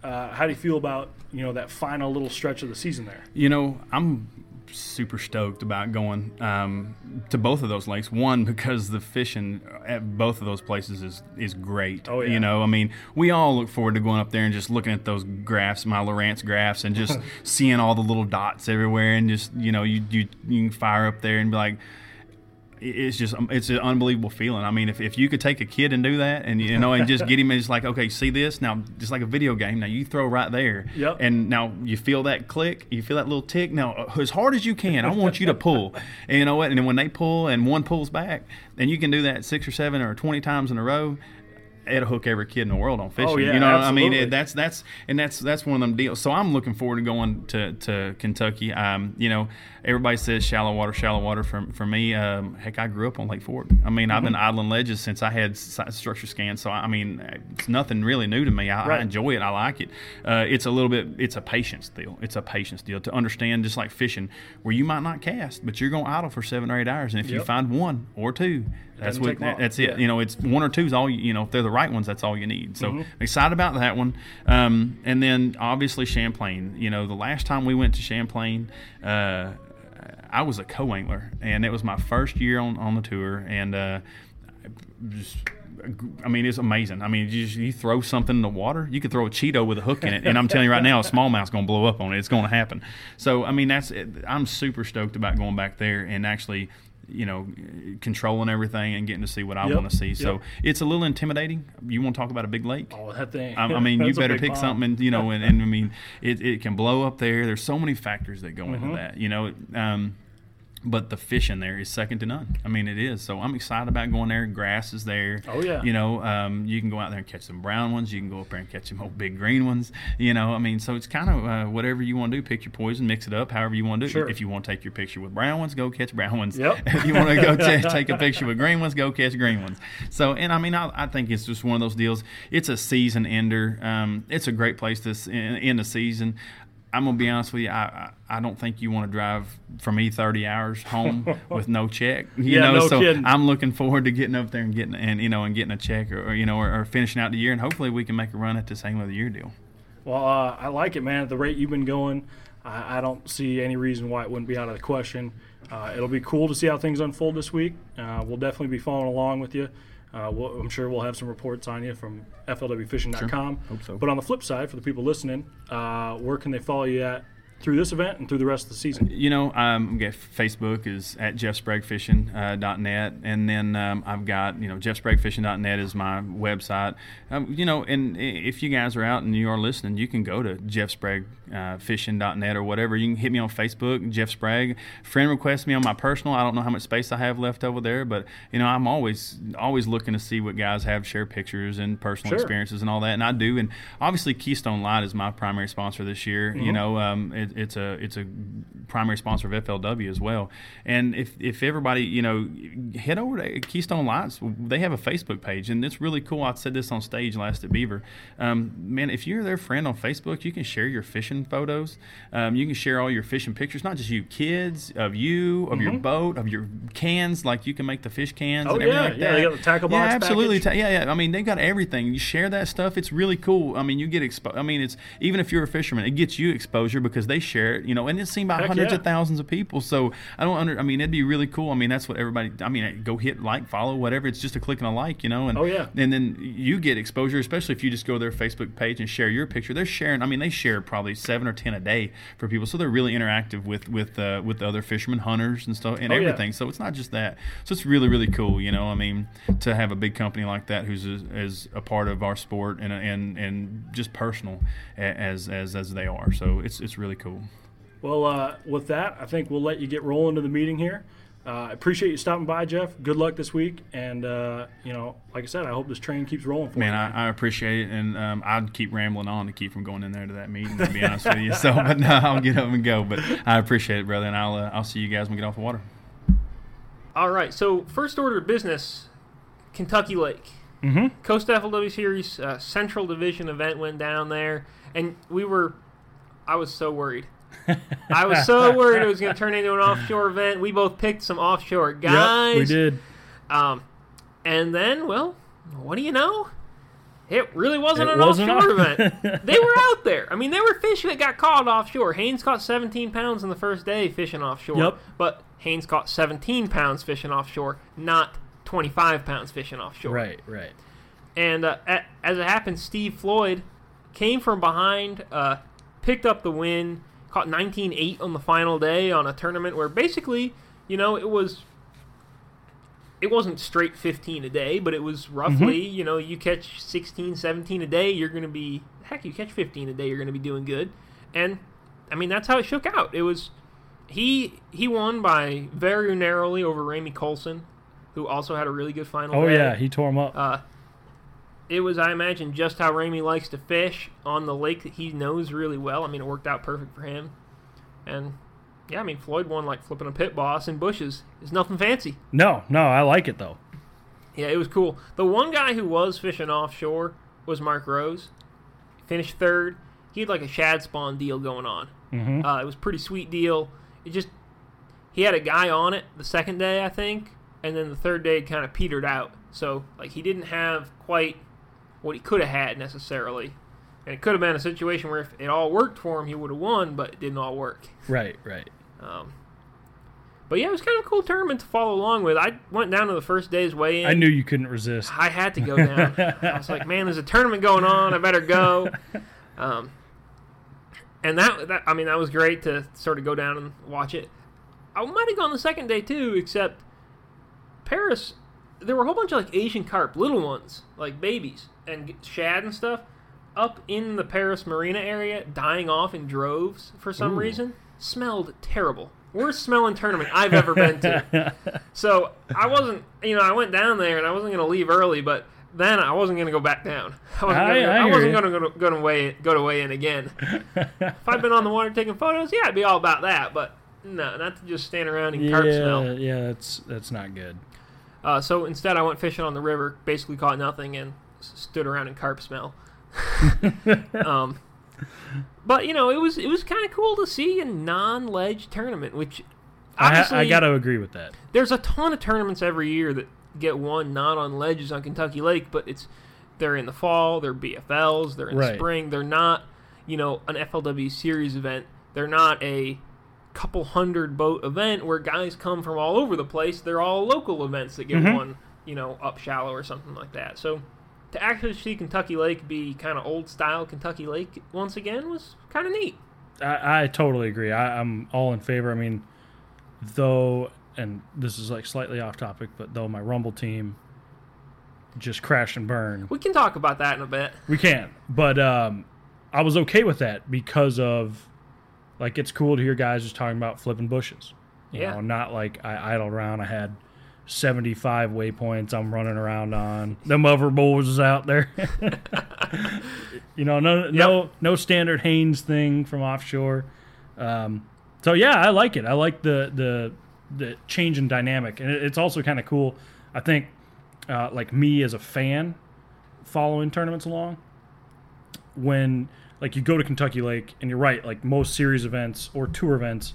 Uh, how do you feel about you know that final little stretch of the season there? You know, I'm super stoked about going um, to both of those lakes. One because the fishing at both of those places is is great. Oh, yeah. You know, I mean, we all look forward to going up there and just looking at those graphs, my Lowrance graphs, and just *laughs* seeing all the little dots everywhere, and just you know, you you you can fire up there and be like. It's just it's an unbelievable feeling. I mean, if, if you could take a kid and do that, and you know, and just get him, and it's like, okay, see this now, just like a video game. Now you throw right there, Yep. and now you feel that click, you feel that little tick. Now, uh, as hard as you can, I want you to pull. And you know what? And then when they pull and one pulls back, and you can do that six or seven or twenty times in a row. It'll hook every kid in the world on fishing. Oh, yeah, you know, what I mean, it, that's that's and that's that's one of them deals. So I'm looking forward to going to, to Kentucky. Um, you know, everybody says shallow water, shallow water. For for me, um, heck, I grew up on Lake Fork. I mean, I've been Mm-hmm. idling ledges since I had structure scans. So I mean, it's nothing really new to me. I, Right. I enjoy it. I like it. Uh, it's a little bit. It's a patience deal. It's a patience deal to understand, just like fishing, where you might not cast, but you're going to idle for seven or eight hours, and if you find one or two, that's what that's it. Yeah. You know, it's one or two is all you, you know. If they're the right ones, that's all you need. So Mm-hmm. excited about that one. Um, and then obviously Champlain. You know, the last time we went to Champlain. Uh, I was a co-angler, and it was my first year on, on the tour, and uh, just, I mean, it's amazing. I mean, you, just- you throw something in the water, you could throw a Cheeto with a hook in it, and I'm telling you right now, a smallmouth's going to blow up on it. It's going to happen. So, I mean, that's I'm super stoked about going back there and actually. You know, controlling everything and getting to see what I Yep, want to see. So yep. it's a little intimidating. You want to talk about a big lake? Oh, that thing. I, I mean, *laughs* you better pick pond. something, you know, and, and I mean, it, it can blow up there. There's so many factors that go Mm-hmm. into that, you know. Um, but the fish in there is second to none. I mean, it is. So I'm excited about going there. Grass is there. Oh, yeah. You know, um, you can go out there and catch some brown ones. You can go up there and catch some old big green ones. You know, I mean, so it's kind of uh, whatever you want to do. Pick your poison, mix it up, however you want to do it. Sure. If you want to take your picture with brown ones, go catch brown ones. Yep. *laughs* if you want to go *laughs* ta take a picture with green ones, go catch green ones. So, and I mean, I, I think it's just one of those deals. It's a season ender. Um, it's a great place to in the season. I'm gonna be honest with you. I, I I don't think you want to drive for me 30 hours home *laughs* with no check. You Yeah, know, no so kidding. I'm looking forward to getting up there and getting and you know and getting a check or, or you know or, or finishing out the year and hopefully we can make a run at this angler of the year deal. Well, uh, I like it, man. At the rate you've been going, I, I don't see any reason why it wouldn't be out of the question. Uh, it'll be cool to see how things unfold this week. Uh, we'll definitely be following along with you. Uh, we'll, I'm sure we'll have some reports on you from FLWFishing.com. Hope so. But on the flip side, for the people listening, uh, where can they follow you at through this event and through the rest of the season? You know, um, get Facebook is at jeffspraguefishing.net, uh, .net, and then um, I've got you know jeffspraguefishing.net is my website. Um, you know, and if you guys are out and you are listening, you can go to jeffspraguefishing.net or whatever. You can hit me on Facebook, Jeff Sprague. Friend request me on my personal. I don't know how much space I have left over there, but you know, I'm always always looking to see what guys have, share pictures and personal Sure. experiences and all that, and I do. And obviously, Keystone Light is my primary sponsor this year. You know, um, it, it's a it's a primary sponsor of FLW as well. And if if everybody, you know, head over to Keystone Lights, they have a Facebook page, and it's really cool. I said this on stage last at Beaver. Um, man, if you're their friend on Facebook, you can share your fishing photos. Um, you can share all your fishing pictures, not just you kids, of you, of your boat, of your cans. Like you can make the fish cans. Oh, and everything yeah, like yeah, that. they got the tackle Yeah, box absolutely. Ta- yeah, yeah. I mean, they got everything. You share that stuff. It's really cool. I mean, you get exposed. I mean, it's even if you're a fisherman, it gets you exposure because they share it. You know, and it's seen by Heck hundreds yeah. of thousands of people. So I don't under. I mean, it'd be really cool. I mean, that's what everybody. I mean, go hit like, follow, whatever. It's just a click and a like. You know. And Oh, yeah. And then you get exposure, especially if you just go to their Facebook page and share your picture. They're sharing. I mean, they share probably seven or ten a day for people. So they're really interactive with with uh, with the other fishermen, hunters, and stuff, and Oh, yeah. everything. So it's not just that. So it's really really cool. You know, I mean, to have a big company like that who's as, as a part of our sport and and and just personal as as as they are. So it's it's really cool. Well, uh, with that, I think we'll let you get rolling to the meeting here. Uh, I appreciate you stopping by, Jeff. Good luck this week, and uh, you know, like I said, I hope this train keeps rolling for Man, you. I, I appreciate it, and um, I'd keep rambling on to keep from going in there to that meeting. To be honest with you, so *laughs* but no, I'll get up and go. But I appreciate it, brother, and I'll uh, I'll see you guys when we get off the water. All right, so first order of business, Kentucky Lake. mm-hmm. Costa FLW Series uh, Central Division event went down there, and we were, I was so worried. *laughs* I was so worried it was going to turn into an offshore event. We both picked some offshore guys. Yep, we did. Um, and then, well, what do you know? It really wasn't It an wasn't offshore off- event. *laughs* They were out there. I mean, there were fish that got caught offshore. Haynes caught 17 pounds in the first day fishing offshore. Yep. But Haynes caught 17 pounds fishing offshore, not 25 pounds fishing offshore. Right, right. And uh, a- as it happened, Steve Floyd came from behind, uh, picked up the win, caught 19-8 on the final day on a tournament where basically, you know, it was it wasn't straight 15 a day, but it was roughly, you know, you catch 16, 17 a day, you're going to be heck, you catch 15 a day, you're going to be doing good. And I mean, that's how it shook out. It was he he won by very narrowly over Ramie Colson, who also had a really good final Oh day. yeah, he tore him up. Uh, it was, I imagine, just how Ramie likes to fish on the lake that he knows really well. I mean, it worked out perfect for him. And yeah, I mean, Floyd won like flipping a pit boss in bushes. It's nothing fancy. no, no, I like it though. Yeah, it was cool. The one guy who was fishing offshore was Mark Rose. Finished third. He had like a shad spawn deal going on. Mm-hmm. Uh, it was pretty sweet deal. It just he had a guy on it the second day, I think, and then the third day it kind of petered out. So like he didn't have quite what he could have had necessarily, and it could have been a situation where if it all worked for him, he would have won, but it didn't all work. Right, right. Um, but yeah, it was kind of a cool tournament to follow along with. I went down to the first day's weigh-in. I knew you couldn't resist. I had to go down. *laughs* I was like, man, there's a tournament going on. I better go. Um, and that, that, I mean, that was great to sort of go down and watch it. I might have gone the second day too, except Paris. There were a whole bunch of like Asian carp, little ones, like babies and shad and stuff, up in the Paris marina area, dying off in droves for some Ooh. reason. Smelled terrible. Worst smelling tournament I've ever been to. *laughs* So I wasn't, you know, I went down there and I wasn't going to leave early, but then I wasn't going to go back down. *laughs* I wasn't I- gonna, I hear wasn't going to go to weigh go to weigh in again. if I'd been on the water taking photos, yeah, I'd be all about that. But no, not to just stand around and carp smell. yeah, yeah, that's that's not good. Uh, so instead, I went fishing on the river, basically caught nothing, and stood around in carp smell. *laughs* um, but you know, it was it was kind of cool to see a non-ledge tournament, which I, obviously I got to agree with that. there's a ton of tournaments every year that get won not on ledges on Kentucky Lake, but it's they're in the fall, they're BFLs, they're in the Right. spring, they're not, you know, an FLW series event. They're not a couple hundred boat event where guys come from all over the place. They're all local events that get Mhm. won, you know, up shallow or something like that. So to actually see Kentucky Lake be kind of old style Kentucky Lake once again was kind of neat. I, I totally agree. I, I'm all in favor. I mean, though, and this is like slightly off topic, but though my Rumble team just crashed and burned, We can talk about that in a bit. we can. But um, I was okay with that because of like it's cool to hear guys just talking about flipping bushes. You Yeah. know, not like I idled around. I had 75 waypoints I'm running around on. Them other boys is out there. *laughs* you know, no no no standard Haynes thing from offshore. Um, so yeah, I like it. I like the the the change in dynamic, and it's also kind of cool. I think, uh, like me as a fan, following tournaments along, when like you go to Kentucky Lake, and you're right, like most series events or tour events,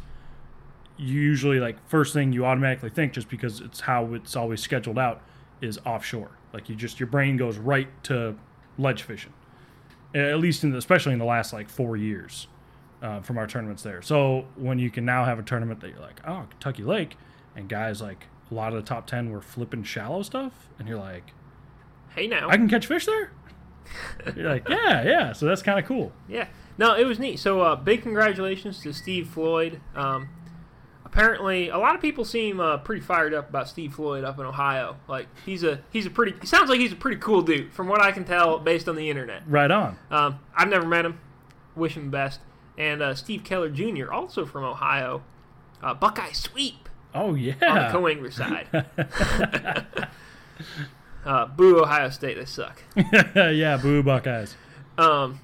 you usually like first thing you automatically think just because it's how it's always scheduled out is offshore. Like you just your brain goes right to ledge fishing, at least in the, especially in the last like four years uh, from our tournaments there. So when you can now have a tournament that you're like, oh, Kentucky Lake, and guys like a lot of the top ten were flipping shallow stuff, and you're like, Hey now. I can catch fish there. *laughs* you're like, yeah, yeah. So that's kind of cool. Yeah. No, it was neat. So, uh, big congratulations to Steve Floyd. Um, apparently, a lot of people seem uh, pretty fired up about Steve Floyd up in Ohio. Like he's a he's a pretty. He sounds like he's a pretty cool dude, from what I can tell based on the internet. Right on. Um, I've never met him. Wish him best. And uh, Steve Keller Jr., also from Ohio, uh, Buckeye sweep Oh yeah, on the co-angler *laughs* side. *laughs* uh, boo, Ohio State, they suck. *laughs* yeah, boo Buckeyes. Um,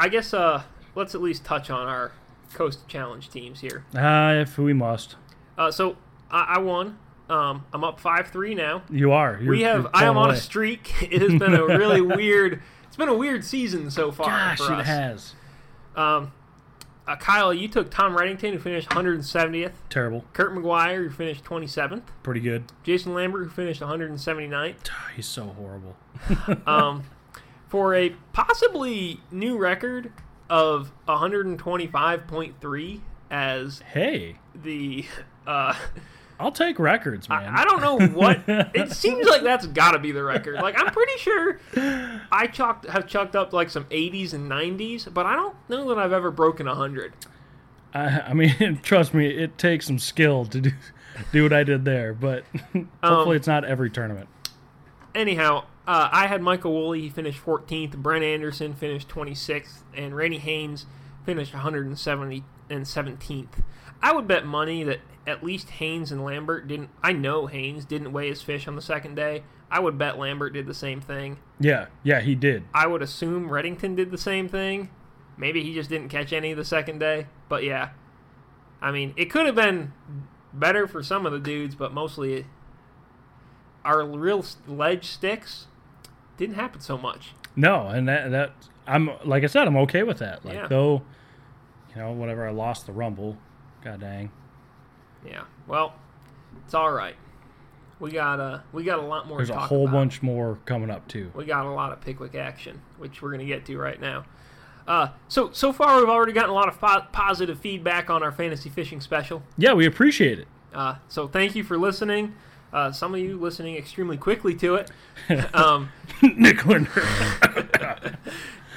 I guess uh, let's at least touch on our Coast Challenge teams here. Ah, if we must. Uh, so I, I won. Um, I'm up five three now. You are. You're, we have. I am blown on a streak. *laughs* It has been a *laughs* really weird. It's been a weird season so far Gosh, for it has. Um, uh, Kyle, you took Tom Redington, who finished 170th. Terrible. Kurt McGuire, who finished 27th. Pretty good. Jason Lambert, who finished 179th. Ah, *sighs* He's so horrible. um, *laughs* for a possibly new record of 125.3 as Hey, the. Uh, I'll take records, man. I, I don't know what. *laughs* it seems like that's got to be the record. Like I'm pretty sure I chalked have chucked up like some 80s and 90s, but I don't know that I've ever broken 100. I, I mean, *laughs* trust me, it takes some skill to do do what I did there, but *laughs* Um, hopefully it's not every tournament. Anyhow, uh, I had Michael Woolley. He finished 14th. Brent Anderson finished 26th, and Randy Haynes finished 170 and 17th. I would bet money that at least Haynes and Lambert didn't. I know Haynes didn't weigh his fish on the second day. I would bet Lambert did the same thing. Yeah, yeah, he did. I would assume Redington did the same thing. Maybe he just didn't catch any the second day. But yeah, I mean, it could have been better for some of the dudes, but mostly our real ledge sticks didn't happen so much. No, and that that I'm like I said, I'm okay with that. Like Yeah. though, you know, whatever. I lost the rumble. God dang. Yeah. Well, it's all right. We got a we got a lot more. There's a whole about. bunch more coming up too. We got a lot of Pickwick action, which we're going to get to right now. Uh, so so far, we've already gotten a lot of po- positive feedback on our fantasy fishing special. Yeah, we appreciate it. Uh, so thank you for listening. Uh, some of you listening extremely quickly to it, *laughs* um, Nick Linder. *laughs*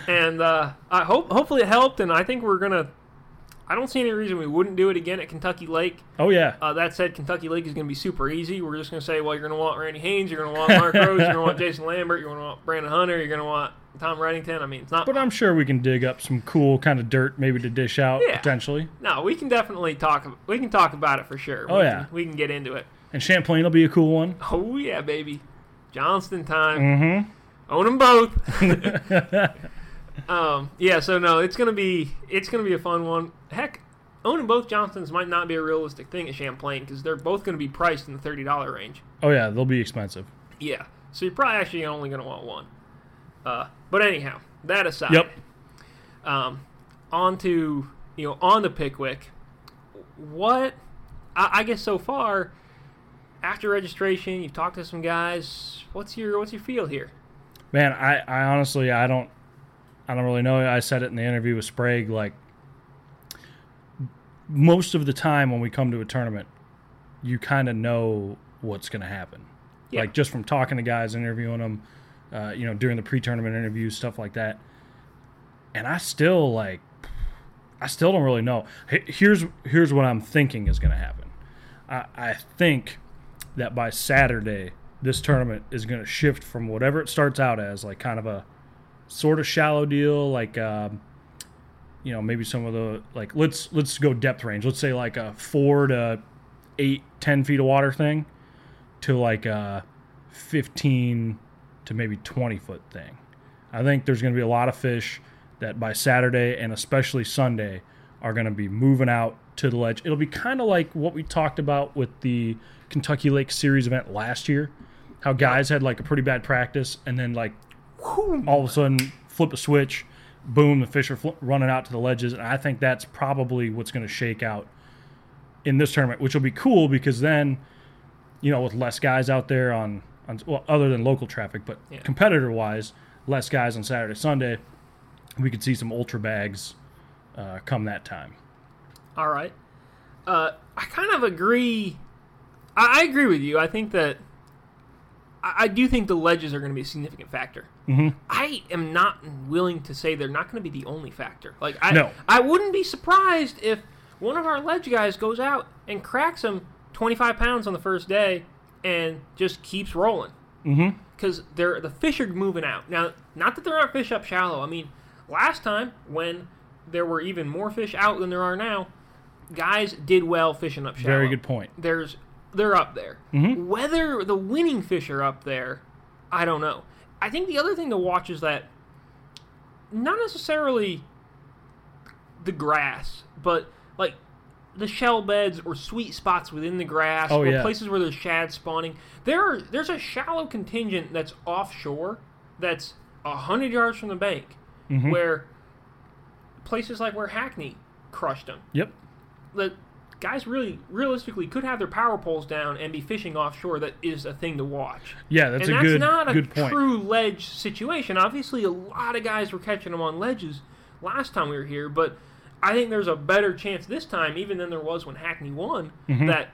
and uh, I hope hopefully it helped. And I think we're gonna. I don't see any reason we wouldn't do it again at Kentucky Lake. Oh yeah. Uh, that said, Kentucky Lake is going to be super easy. We're just going to say, well, you're going to want Randy Haynes, you're going to want Mark Rose, you're going to want *laughs* Jason Lambert, you're going to want Brandon Hunter, you're going to want Tom Redington. I mean, it's not. But I'm sure we can dig up some cool kind of dirt maybe to dish out Yeah. potentially. no, we can definitely talk. We can talk about it for sure. Oh, We yeah. can, we can get into it. And Champlain will be a cool one. Oh yeah, baby, Johnston time. Mm-hmm. Own them both. *laughs* *laughs* um, yeah, so no, it's gonna be it's gonna be a fun one. Heck, owning both Johnstons might not be a realistic thing at Champlain because they're both gonna be priced in the thirty dollar range. Oh yeah, they'll be expensive. Yeah, so you're probably actually only gonna want one. Uh, but anyhow, that aside, Yep. um, on to you know on the Pickwick. What I, I guess so far after registration, you've talked to some guys. What's your what's your feel here? Man, I, I honestly I don't I don't really know. I said it in the interview with Sprague, like most of the time when we come to a tournament, you kind of know what's going to happen. Yeah. Like just from talking to guys, interviewing them, uh, you know, during the pre-tournament interviews, stuff like that. And I still like, I still don't really know. Here's here's what I'm thinking is going to happen. I, I think that by Saturday, this tournament is going to shift from whatever it starts out as, like kind of a sort of shallow deal, like um, you know maybe some of the like let's let's go depth range. Let's say like a four to eight, ten feet of water thing, to like a fifteen to maybe twenty foot thing. I think there's going to be a lot of fish that by Saturday and especially Sunday are going to be moving out to the ledge. It'll be kind of like what we talked about with the Kentucky Lake Series event last year. How guys had like a pretty bad practice and then like all of a sudden flip a switch, boom, the fish are fl- running out to the ledges. And I think that's probably what's going to shake out in this tournament, which will be cool because then, you know, with less guys out there on, on well, other than local traffic, but Yeah. competitor wise, less guys on Saturday, Sunday, we could see some ultra bags uh, come that time. All right. Uh, I kind of agree. I, I agree with you. I think that I, I do think the ledges are going to be a significant factor. Mm-hmm. I am not willing to say they're not going to be the only factor. Like I, No. I wouldn't be surprised if one of our ledge guys goes out and cracks them 25 pounds on the first day and just keeps rolling. Mm-hmm. Because they're the fish are moving out now. Not that there aren't fish up shallow. I mean, last time when there were even more fish out than there are now, guys did well fishing up shallow. Very good point. There's they're up there. Whether the winning fish are up there, I don't know. I think the other thing to watch is that not necessarily the grass, but like the shell beds or sweet spots within the grass Oh, or yeah. places where there's shad spawning. There are there's a shallow contingent that's offshore that's a hundred yards from the bank Mm-hmm. where places like where Hackney crushed them Yep. The guys really realistically could have their power poles down and be fishing offshore that is a thing to watch Yeah, that's and a that's good point. not a good point. true ledge situation obviously a lot of guys were catching them on ledges last time we were here but i think there's a better chance this time even than there was when hackney won Mm-hmm. that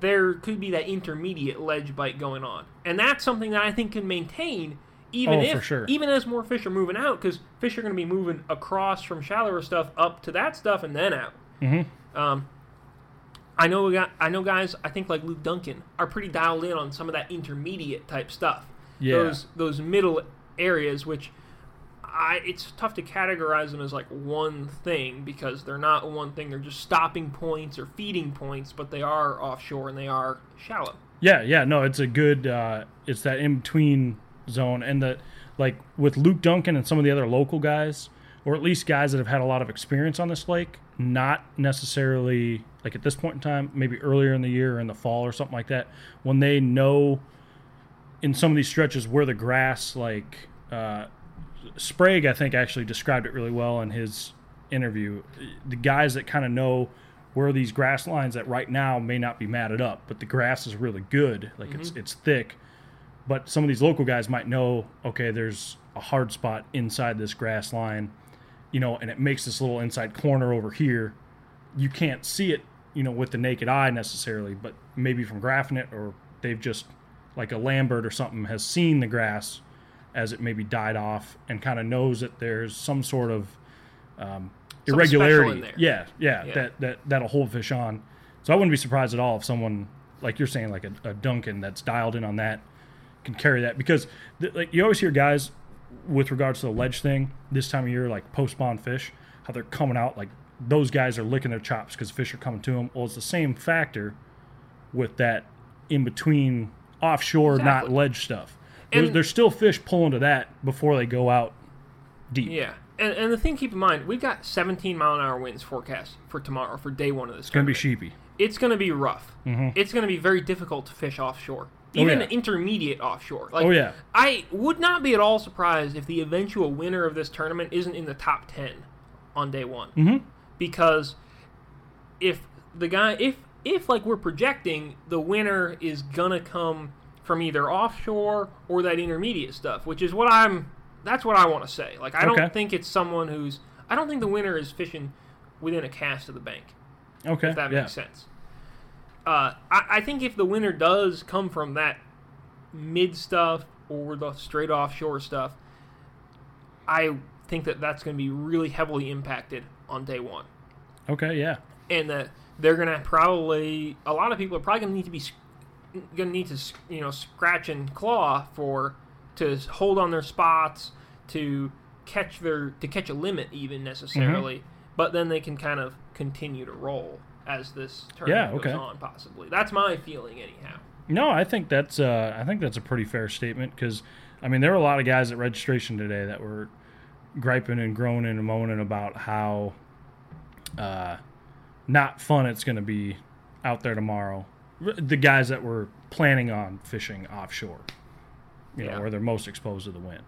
there could be that intermediate ledge bite going on and that's something that i think can maintain even Oh, if sure. even as more fish are moving out because fish are going to be moving across from shallower stuff up to that stuff and then out Mm-hmm. Um, I know we got, I know guys. I think like Luke Duncan are pretty dialed in on some of that intermediate type stuff. Yeah. Those those middle areas, which I it's tough to categorize them as like one thing because they're not one thing. They're just stopping points or feeding points, but they are offshore and they are shallow. Yeah, yeah, no, it's a good. Uh, it's that in between zone, and the like with Luke Duncan and some of the other local guys, or at least guys that have had a lot of experience on this lake. Not necessarily like at this point in time, maybe earlier in the year or in the fall or something like that, when they know in some of these stretches where the grass like uh, Sprague, I think actually described it really well in his interview. The guys that kind of know where these grass lines that right now may not be matted up, but the grass is really good, like it's it's thick. But some of these local guys might know, okay, there's a hard spot inside this grass line, you know, and it makes this little inside corner over here. You can't see it, you know, with the naked eye necessarily, but maybe from graphing it or they've just like a Lambert or something has seen the grass as it maybe died off and kind of knows that there's some sort of um, irregularity. there. Yeah, yeah, Yeah. that that that'll hold fish on. So I wouldn't be surprised at all if someone like you're saying, like a, a Duncan that's dialed in on that can carry that because th- like you always hear guys with regards to the ledge thing this time of year, like post spawn fish, how they're coming out like those guys are licking their chops because fish are coming to them. Well, it's the same factor with that in between offshore, not ledge stuff. There's, there's still fish pulling to that before they go out deep. Yeah. And, and the thing, keep in mind, we've got 17 mile an hour winds forecast for tomorrow for day one of this. It's gonna be sheepy. it's going to be rough. Mm-hmm. It's going to be very difficult to fish offshore, even yeah. intermediate offshore. Like, Oh, yeah. I would not be at all surprised if the eventual winner of this tournament isn't in the top ten on day one, mm-hmm. because if the guy, if if like we're projecting, the winner is gonna come from either offshore or that intermediate stuff, which is what I'm. That's what I want to say. Like, I Okay. don't think it's someone who's. I don't think the winner is fishing within a cast of the bank Okay. if that yeah. makes sense. Uh, I, I think if the winner does come from that mid stuff or the straight offshore stuff, I think that that's going to be really heavily impacted on day one. Okay, yeah. and that they're gonna probably a lot of people are probably gonna need to be gonna need to you know scratch and claw for to hold on their spots to catch their to catch a limit even necessarily, but then they can kind of continue to roll as this tournament okay. goes on. Possibly that's my feeling anyhow. No, I think that's uh, I think that's a pretty fair statement because I mean there were a lot of guys at registration today that were griping and groaning and moaning about how uh, not fun it's going to be out there tomorrow. The guys that were planning on fishing offshore, you Yeah. know, where they're most exposed to the wind.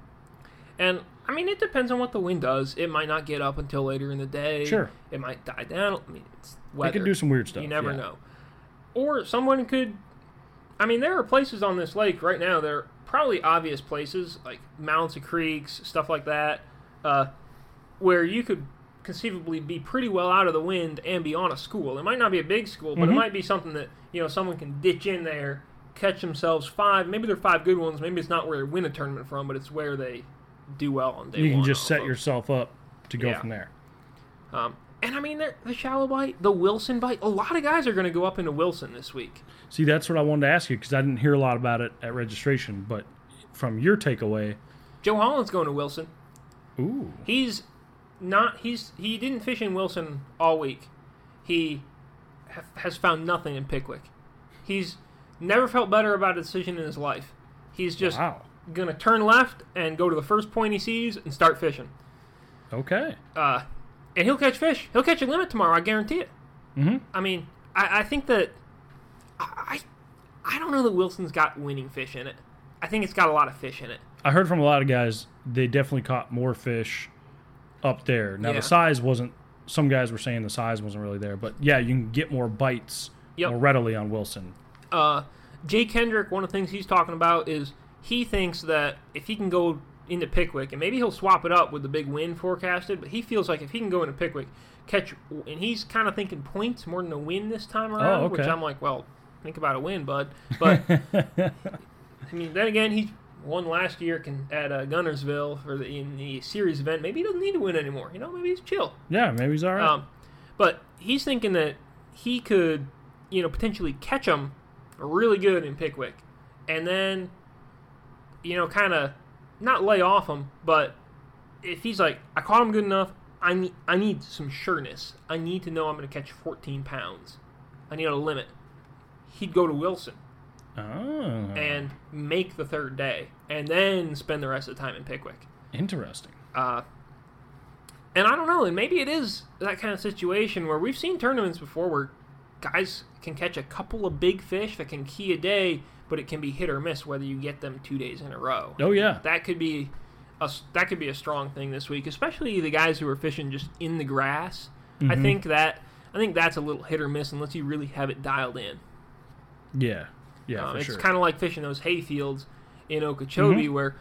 And I mean, it depends on what the wind does. It might not get up until later in the day. Sure. It might die down. I mean, it's weather. could do some weird stuff. You never yeah. know. Or someone could. I mean, there are places on this lake right now. There are probably obvious places like mouths of creeks, stuff like that, uh, where you could conceivably be pretty well out of the wind and be on a school. It might not be a big school, but it Mhm. might be something that you know someone can ditch in there, catch themselves five. Maybe they're five good ones. Maybe it's not where they win a tournament from, but it's where they do well on day You can just set yourself up to go Yeah. from there. Um, and I mean, the shallow bite, the Wilson bite. A lot of guys are going to go up into Wilson this week. See, that's what I wanted to ask you because I didn't hear a lot about it at registration. But from your takeaway, Joe Holland's going to Wilson. ooh, He's not. He's he didn't fish in Wilson all week. He ha- has found nothing in Pickwick. He's never felt better about a decision in his life. He's just wow, gonna turn left and go to the first point he sees and start fishing. okay, Uh, and he'll catch fish. He'll catch a limit tomorrow. I guarantee it. Mhm. I mean, I, I think that I, I don't know that Wilson's got winning fish in it. I think it's got a lot of fish in it. I heard from a lot of guys they definitely caught more fish up there. Now Yeah. the size wasn't. Some guys were saying the size wasn't really there, but yeah, you can get more bites Yep. more readily on Wilson. uh, Jay Kendrick, one of the things he's talking about is he thinks that if he can go into Pickwick, and maybe he'll swap it up with the big win forecasted, but he feels like if he can go into Pickwick, catch, and he's kind of thinking points more than a win this time around, which okay. which I'm like, well, think about a win, bud. *laughs* But I mean, then again, he won last year can, at uh, Guntersville for the in the series event. Maybe he doesn't need to win anymore. You know, maybe he's chill. Yeah, maybe he's all right. Um, but he's thinking that he could, you know, potentially catch him really good in Pickwick, and then, you know, kind of not lay off him, but if he's like, I caught him good enough, I need, I need some sureness. I need to know I'm going to catch 14 pounds. I need a limit. He'd go to Wilson oh, and make the third day, and then spend the rest of the time in Pickwick. interesting. Uh, and I don't know, and maybe it is that kind of situation where we've seen tournaments before where guys can catch a couple of big fish that can key a day, but it can be hit or miss whether you get them two days in a row. Oh yeah, That could be a that could be a strong thing this week, especially the guys who are fishing just in the grass. I think that I think that's a little hit or miss unless you really have it dialed in. yeah, yeah, Um, it's sure. kind of like fishing those hay fields in Okeechobee, where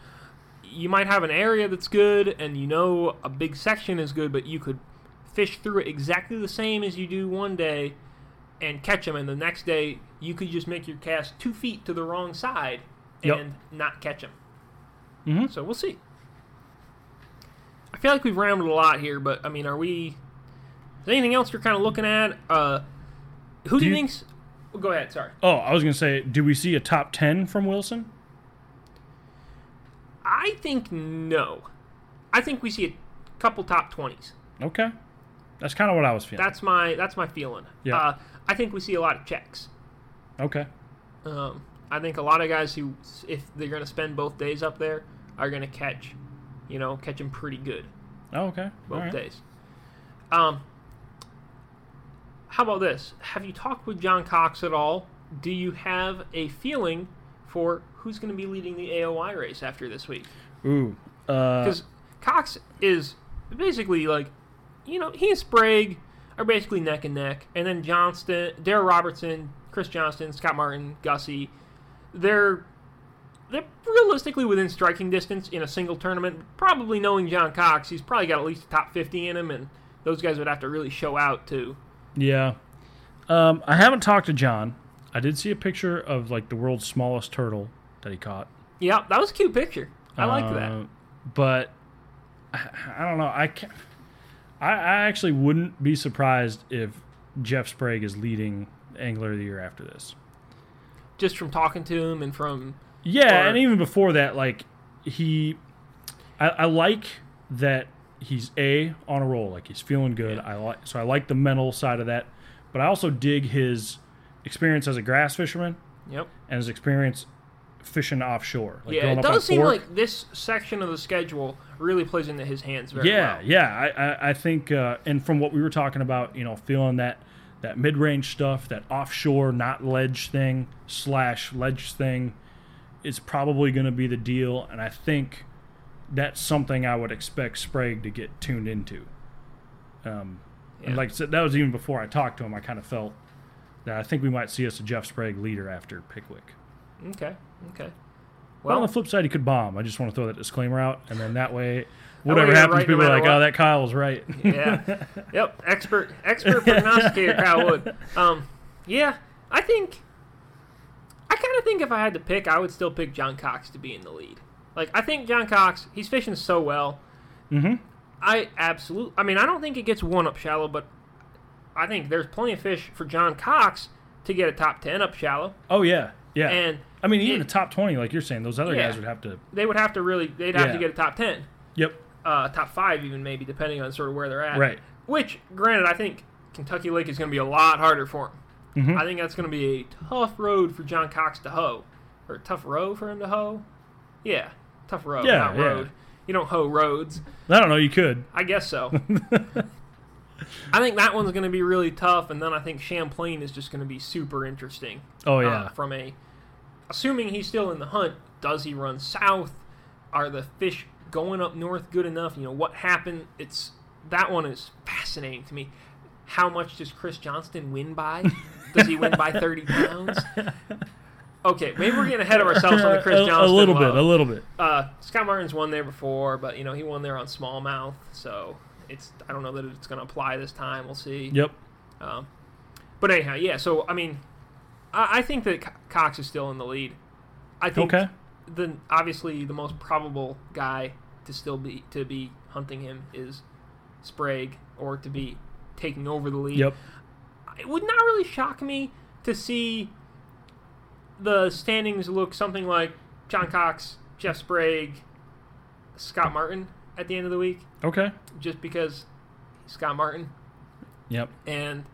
you might have an area that's good and you know a big section is good, but you could fish through it exactly the same as you do one day and catch them, and the next day you could just make your cast two feet to the wrong side and Yep. not catch them. Mhm. So we'll see. I feel like we've rambled a lot here, but I mean, are we? Is there anything else you're kind of looking at? Uh, who do, Do you you- think's? oh, go ahead. Sorry. oh, I was gonna say, do we see a top ten from Wilson? I think no. I think we see a couple top twenties. Okay, that's kind of what I was feeling. That's my that's my feeling. Yeah. Uh, I think we see a lot of checks. okay, Um, I think a lot of guys who, if they're going to spend both days up there, are going to catch, you know, catch them pretty good oh, okay, both right. days. Um, how about this? Have you talked with John Cox at all? Do you have a feeling for who's going to be leading the AOY race after this week? Ooh, uh, because Cox is basically like, you know, he and Sprague are basically neck and neck, and then Johnston, Darrell Robertson, Chris Johnston, Scott Martin, Gussie, they're they're realistically within striking distance in a single tournament. Probably knowing John Cox, he's probably got at least a top fifty in him, and those guys would have to really show out too. yeah. Um, I haven't talked to John. I did see a picture of like the world's smallest turtle that he caught. Yeah, that was a cute picture. I liked that. Uh, But I, I don't know. I can't. I, I actually wouldn't be surprised if Jeff Sprague is leading Angler of the Year after this. Just from talking to him and from Yeah, Or- and even before that, like he, I, I like that he's a on a roll. Like he's feeling good. I like so I like the mental side of that, but I also dig his experience as a grass fisherman yep. and his experience fishing offshore. Like Yeah, it does seem Fork. like this section of the schedule really plays into his hands very yeah, well. yeah. I, I, I think, uh, and from what we were talking about, you know, feeling that that mid range stuff, that offshore not ledge thing slash ledge thing, is probably going to be the deal. And I think that's something I would expect Sprague to get tuned into. Um, and like I said, that was even before I talked to him. I kind of felt that I think we might see us a Jeff Sprague leader after Pickwick. Okay. Okay. But on the flip side, he could bomb. I just want to throw that disclaimer out, and then that way, way whatever you're happens, right no people are like, what. "Oh, that Kyle was right." *laughs* yeah. yep. Expert expert *laughs* prognosticator Kyle Wood. Um, yeah, I think I kind of think if I had to pick, I would still pick John Cox to be in the lead. Like I think John Cox, he's fishing so well. Mm-hmm. I absolutely. I mean, I don't think it gets one up shallow, but I think there's plenty of fish for John Cox to get a top ten up shallow, oh yeah, yeah. and I mean, even it- the top twenty, like you're saying, those other Yeah. guys would have to. they would have to really. They'd have Yeah. to get a top ten. Yep. uh, top five, even maybe depending on sort of where they're at. Right. Which, granted, I think Kentucky Lake is going to be a lot harder for him. Mhm. I think that's going to be a tough road for John Cox to hoe, or a tough row for him to hoe. Yeah, tough road, Yeah, not yeah. road. You don't hoe roads. I don't know. You could. I guess so. *laughs* I think that one's going to be really tough, and then I think Champlain is just going to be super interesting. Oh uh, yeah. from a, assuming he's still in the hunt, does he run south? Are the fish going up north good enough? You know what happened? It's that one is fascinating to me. How much does Chris Johnston win by? Does he win by *laughs* thirty pounds? Okay, maybe we're getting ahead of ourselves on the Chris *laughs* a, Johnston. a little bit. A little bit. Uh, Scott Martin's won there before, but you know he won there on smallmouth, so it's I don't know that it's going to apply this time. We'll see. Yep. Um, but anyhow, yeah. So I mean, I, I think that Cox is still in the lead. I think Okay. the obviously the most probable guy to still be to be hunting him is Sprague or to be taking over the lead. Yep. It would not really shock me to see the standings look something like John Cox, Jeff Sprague, Scott Martin at the end of the week, Okay. just because Scott Martin Yep. and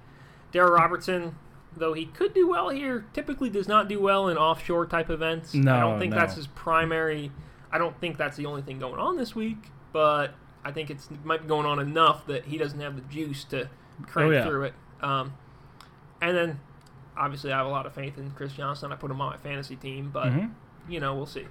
Darrell Robertson, though he could do well here, typically does not do well in offshore type events. No, I don't think no. that's his primary. I don't think that's the only thing going on this week, but I think it's it might be going on enough that he doesn't have the juice to crank Oh, yeah. through it. Um, and then, obviously, I have a lot of faith in Chris Johnston. I put him on my fantasy team, but Mhm. you know, we'll see.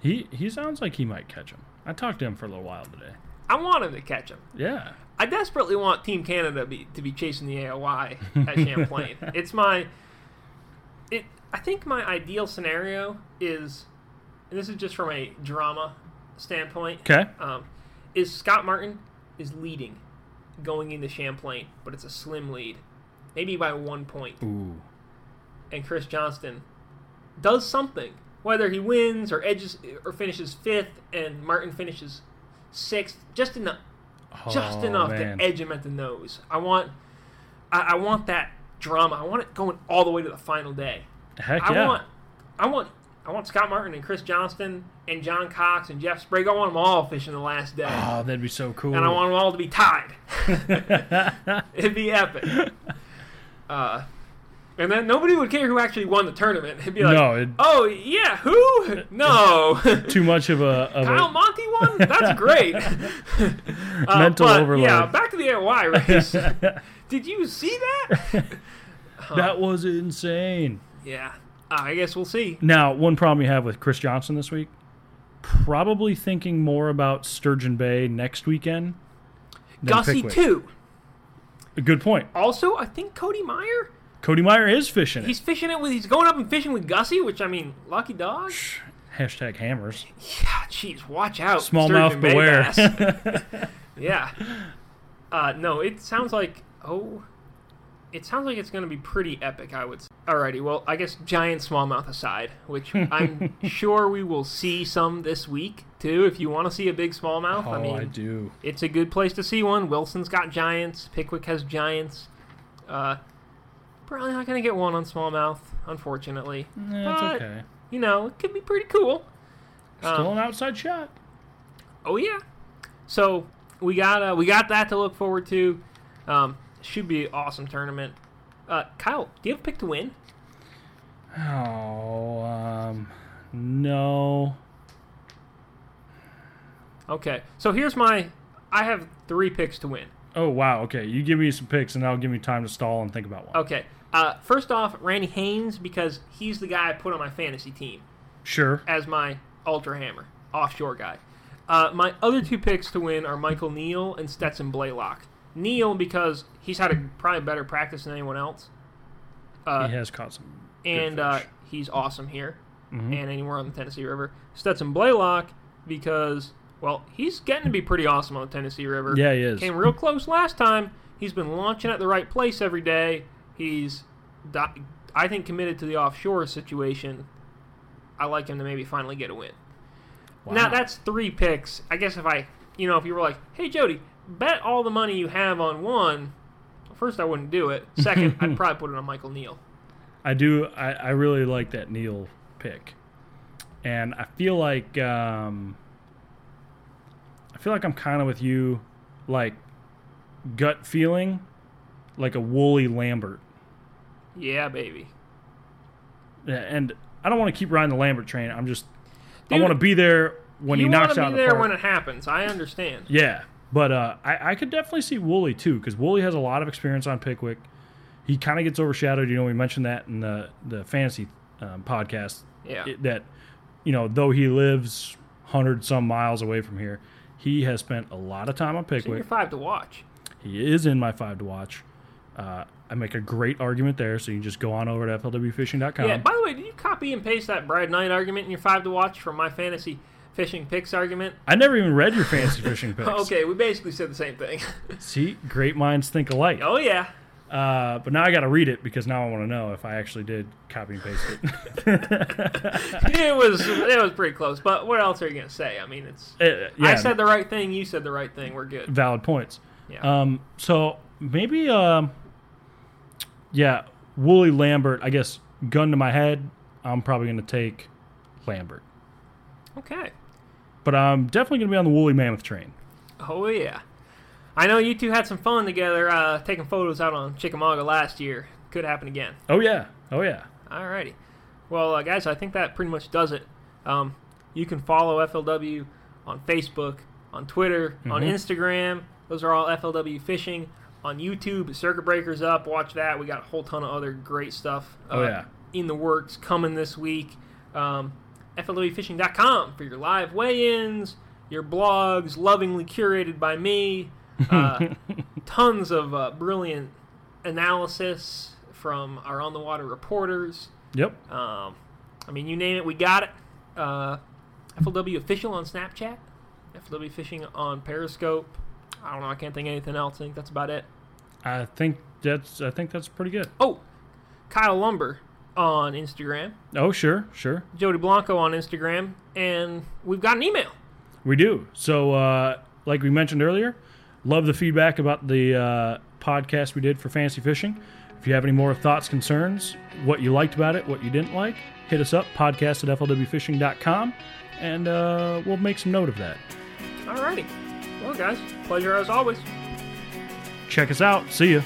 He he sounds like he might catch him. I talked to him for a little while today. I want him to catch him. Yeah. I desperately want Team Canada be, to be chasing the AOY at Champlain. *laughs* it's my, it. I think my ideal scenario is, and this is just from a drama standpoint, Okay. um, is Scott Martin is leading, going into Champlain, but it's a slim lead, maybe by one point, Ooh. and Chris Johnston does something, whether he wins or edges or finishes fifth, and Martin finishes sixth, just enough just Oh, enough man. to edge him at the nose. I want, I, I want that drama. I want it going all the way to the final day. Heck I yeah. want, I want, I want Scott Martin and Chris Johnston and John Cox and Jeff Sprague. I want them all fishing the last day, Oh, that'd be so cool. and I want them all to be tied. *laughs* *laughs* It'd be epic. *laughs* Uh, and then nobody would care who actually won the tournament. It'd be like, No, it- oh yeah, who? No. too much of a of Kyle a Monty won? That's great. *laughs* Uh, Mental but, overload. Yeah, back to the AOY race. *laughs* Did you see that? *laughs* that was insane. Yeah, uh, I guess we'll see. Now, one problem you have with Chris Johnston this week, probably thinking more about Sturgeon Bay next weekend. Gussie too. A good point. Also, I think Cody Meyer. Cody Meyer is fishing it. He's fishing it with. He's going up and fishing with Gussie, which I mean, lucky dog. Hashtag hammers. Yeah, jeez, watch out. Smallmouth beware. *laughs* yeah. Uh, no, it sounds like oh, it sounds like it's going to be pretty epic. I would. Say. Alrighty, well, I guess giant smallmouth aside, which I'm *laughs* sure we will see some this week too. If you want to see a big smallmouth, Oh, I I, mean, do. it's a good place to see one. Wilson's got giants. Pickwick has giants. Uh, probably not going to get one on smallmouth, unfortunately. That's But- okay. You know, it could be pretty cool. Still Um, an outside shot. Oh yeah. So we got uh, we got that to look forward to. Um, should be an awesome tournament. Uh, Kyle, do you have a pick to win? Oh, um, no. Okay. So here's my. I have three picks to win. Oh wow. Okay, you give me some picks, and that'll give me time to stall and think about one. Okay. Uh, first off, Randy Haynes because he's the guy I put on my fantasy team Sure. as my ultra hammer offshore guy. Uh, my other two picks to win are Michael Neal and Stetson Blaylock. Neal because he's had a probably better practice than anyone else. Uh, he has caught some. good and uh, he's awesome here Mhm. and anywhere on the Tennessee River. Stetson Blaylock because well, he's getting to be pretty awesome on the Tennessee River. Yeah, he is. Came real close last time. He's been launching at the right place every day. He's, I think, committed to the offshore situation. I like him to maybe finally get a win. Now that's three picks. I guess if I, you know, if you were like, "Hey Jody, bet all the money you have on one," first I wouldn't do it. *laughs* Second, I'd probably put it on Michael Neal. I do. I, I really like that Neal pick, and I feel like um, I feel like I'm kind of with you, like gut feeling, like a woolly Lambert. Yeah, baby. Yeah, And I don't want to keep riding the Lambert train. I'm just I want to be there when he knocks out. You wanna out be the there when it happens. I understand. Yeah, but uh, I, I could definitely see Wooly too because Wooly has a lot of experience on Pickwick. He kind of gets overshadowed. You know, we mentioned that in the the fantasy um, podcast. Yeah. it- that you know, though he lives hundred some miles away from here, he has spent a lot of time on So you're Pickwick. five to watch. He is in my five to watch. Uh, I make a great argument there, so you can just go on over to flwfishing.com. Yeah. By the way, did you copy and paste that Brad Knight argument in your five to watch from my fantasy fishing picks argument? I never even read your fantasy fishing *laughs* picks. Okay, we basically said the same thing. *laughs* See, great minds think alike. oh yeah. Uh, but now I got to read it because now I want to know if I actually did copy and paste it. *laughs* it was it was pretty close. But what else are you gonna say? I mean, it's Uh, yeah, I said the right thing. You said the right thing. We're good. valid points. Yeah. Um, so maybe, um, yeah, Wooly Lambert. I guess gun to my head, I'm probably going to take Lambert, okay. but I'm definitely going to be on the Woolly Mammoth train. Oh yeah. I know you two had some fun together uh, taking photos out on Chickamauga last year. Could happen again. Oh yeah, oh yeah. Alrighty. Well, uh, guys, I think that pretty much does it. Um, you can follow FLW on Facebook, on Twitter, on Mhm. Instagram. Those are all FLW Fishing. On YouTube, Circuit Breakers up. Watch that. We got a whole ton of other great stuff. uh, Oh, yeah. In the works coming this week. Um, FLWFishing.com for your live weigh-ins, your blogs, lovingly curated by me. Uh, *laughs* tons of uh, brilliant analysis from our on the water reporters. Yep. Um, I mean, you name it, we got it. Uh, FLW official on Snapchat, FLW fishing on Periscope. I don't know. I can't think of anything else. I think that's about it. I think that's I think that's pretty good. Oh, Kyle Lumber on Instagram, Oh sure, sure. Jody Blanco on Instagram, and we've got an email. We do. So, uh, like we mentioned earlier, love the feedback about the uh, podcast we did for fantasy fishing. If you have any more thoughts, concerns, what you liked about it, what you didn't like, hit us up, podcast at flwfishing.com, and uh, we'll make some note of that. Alrighty. Well, guys, pleasure as always. Check us out. See ya.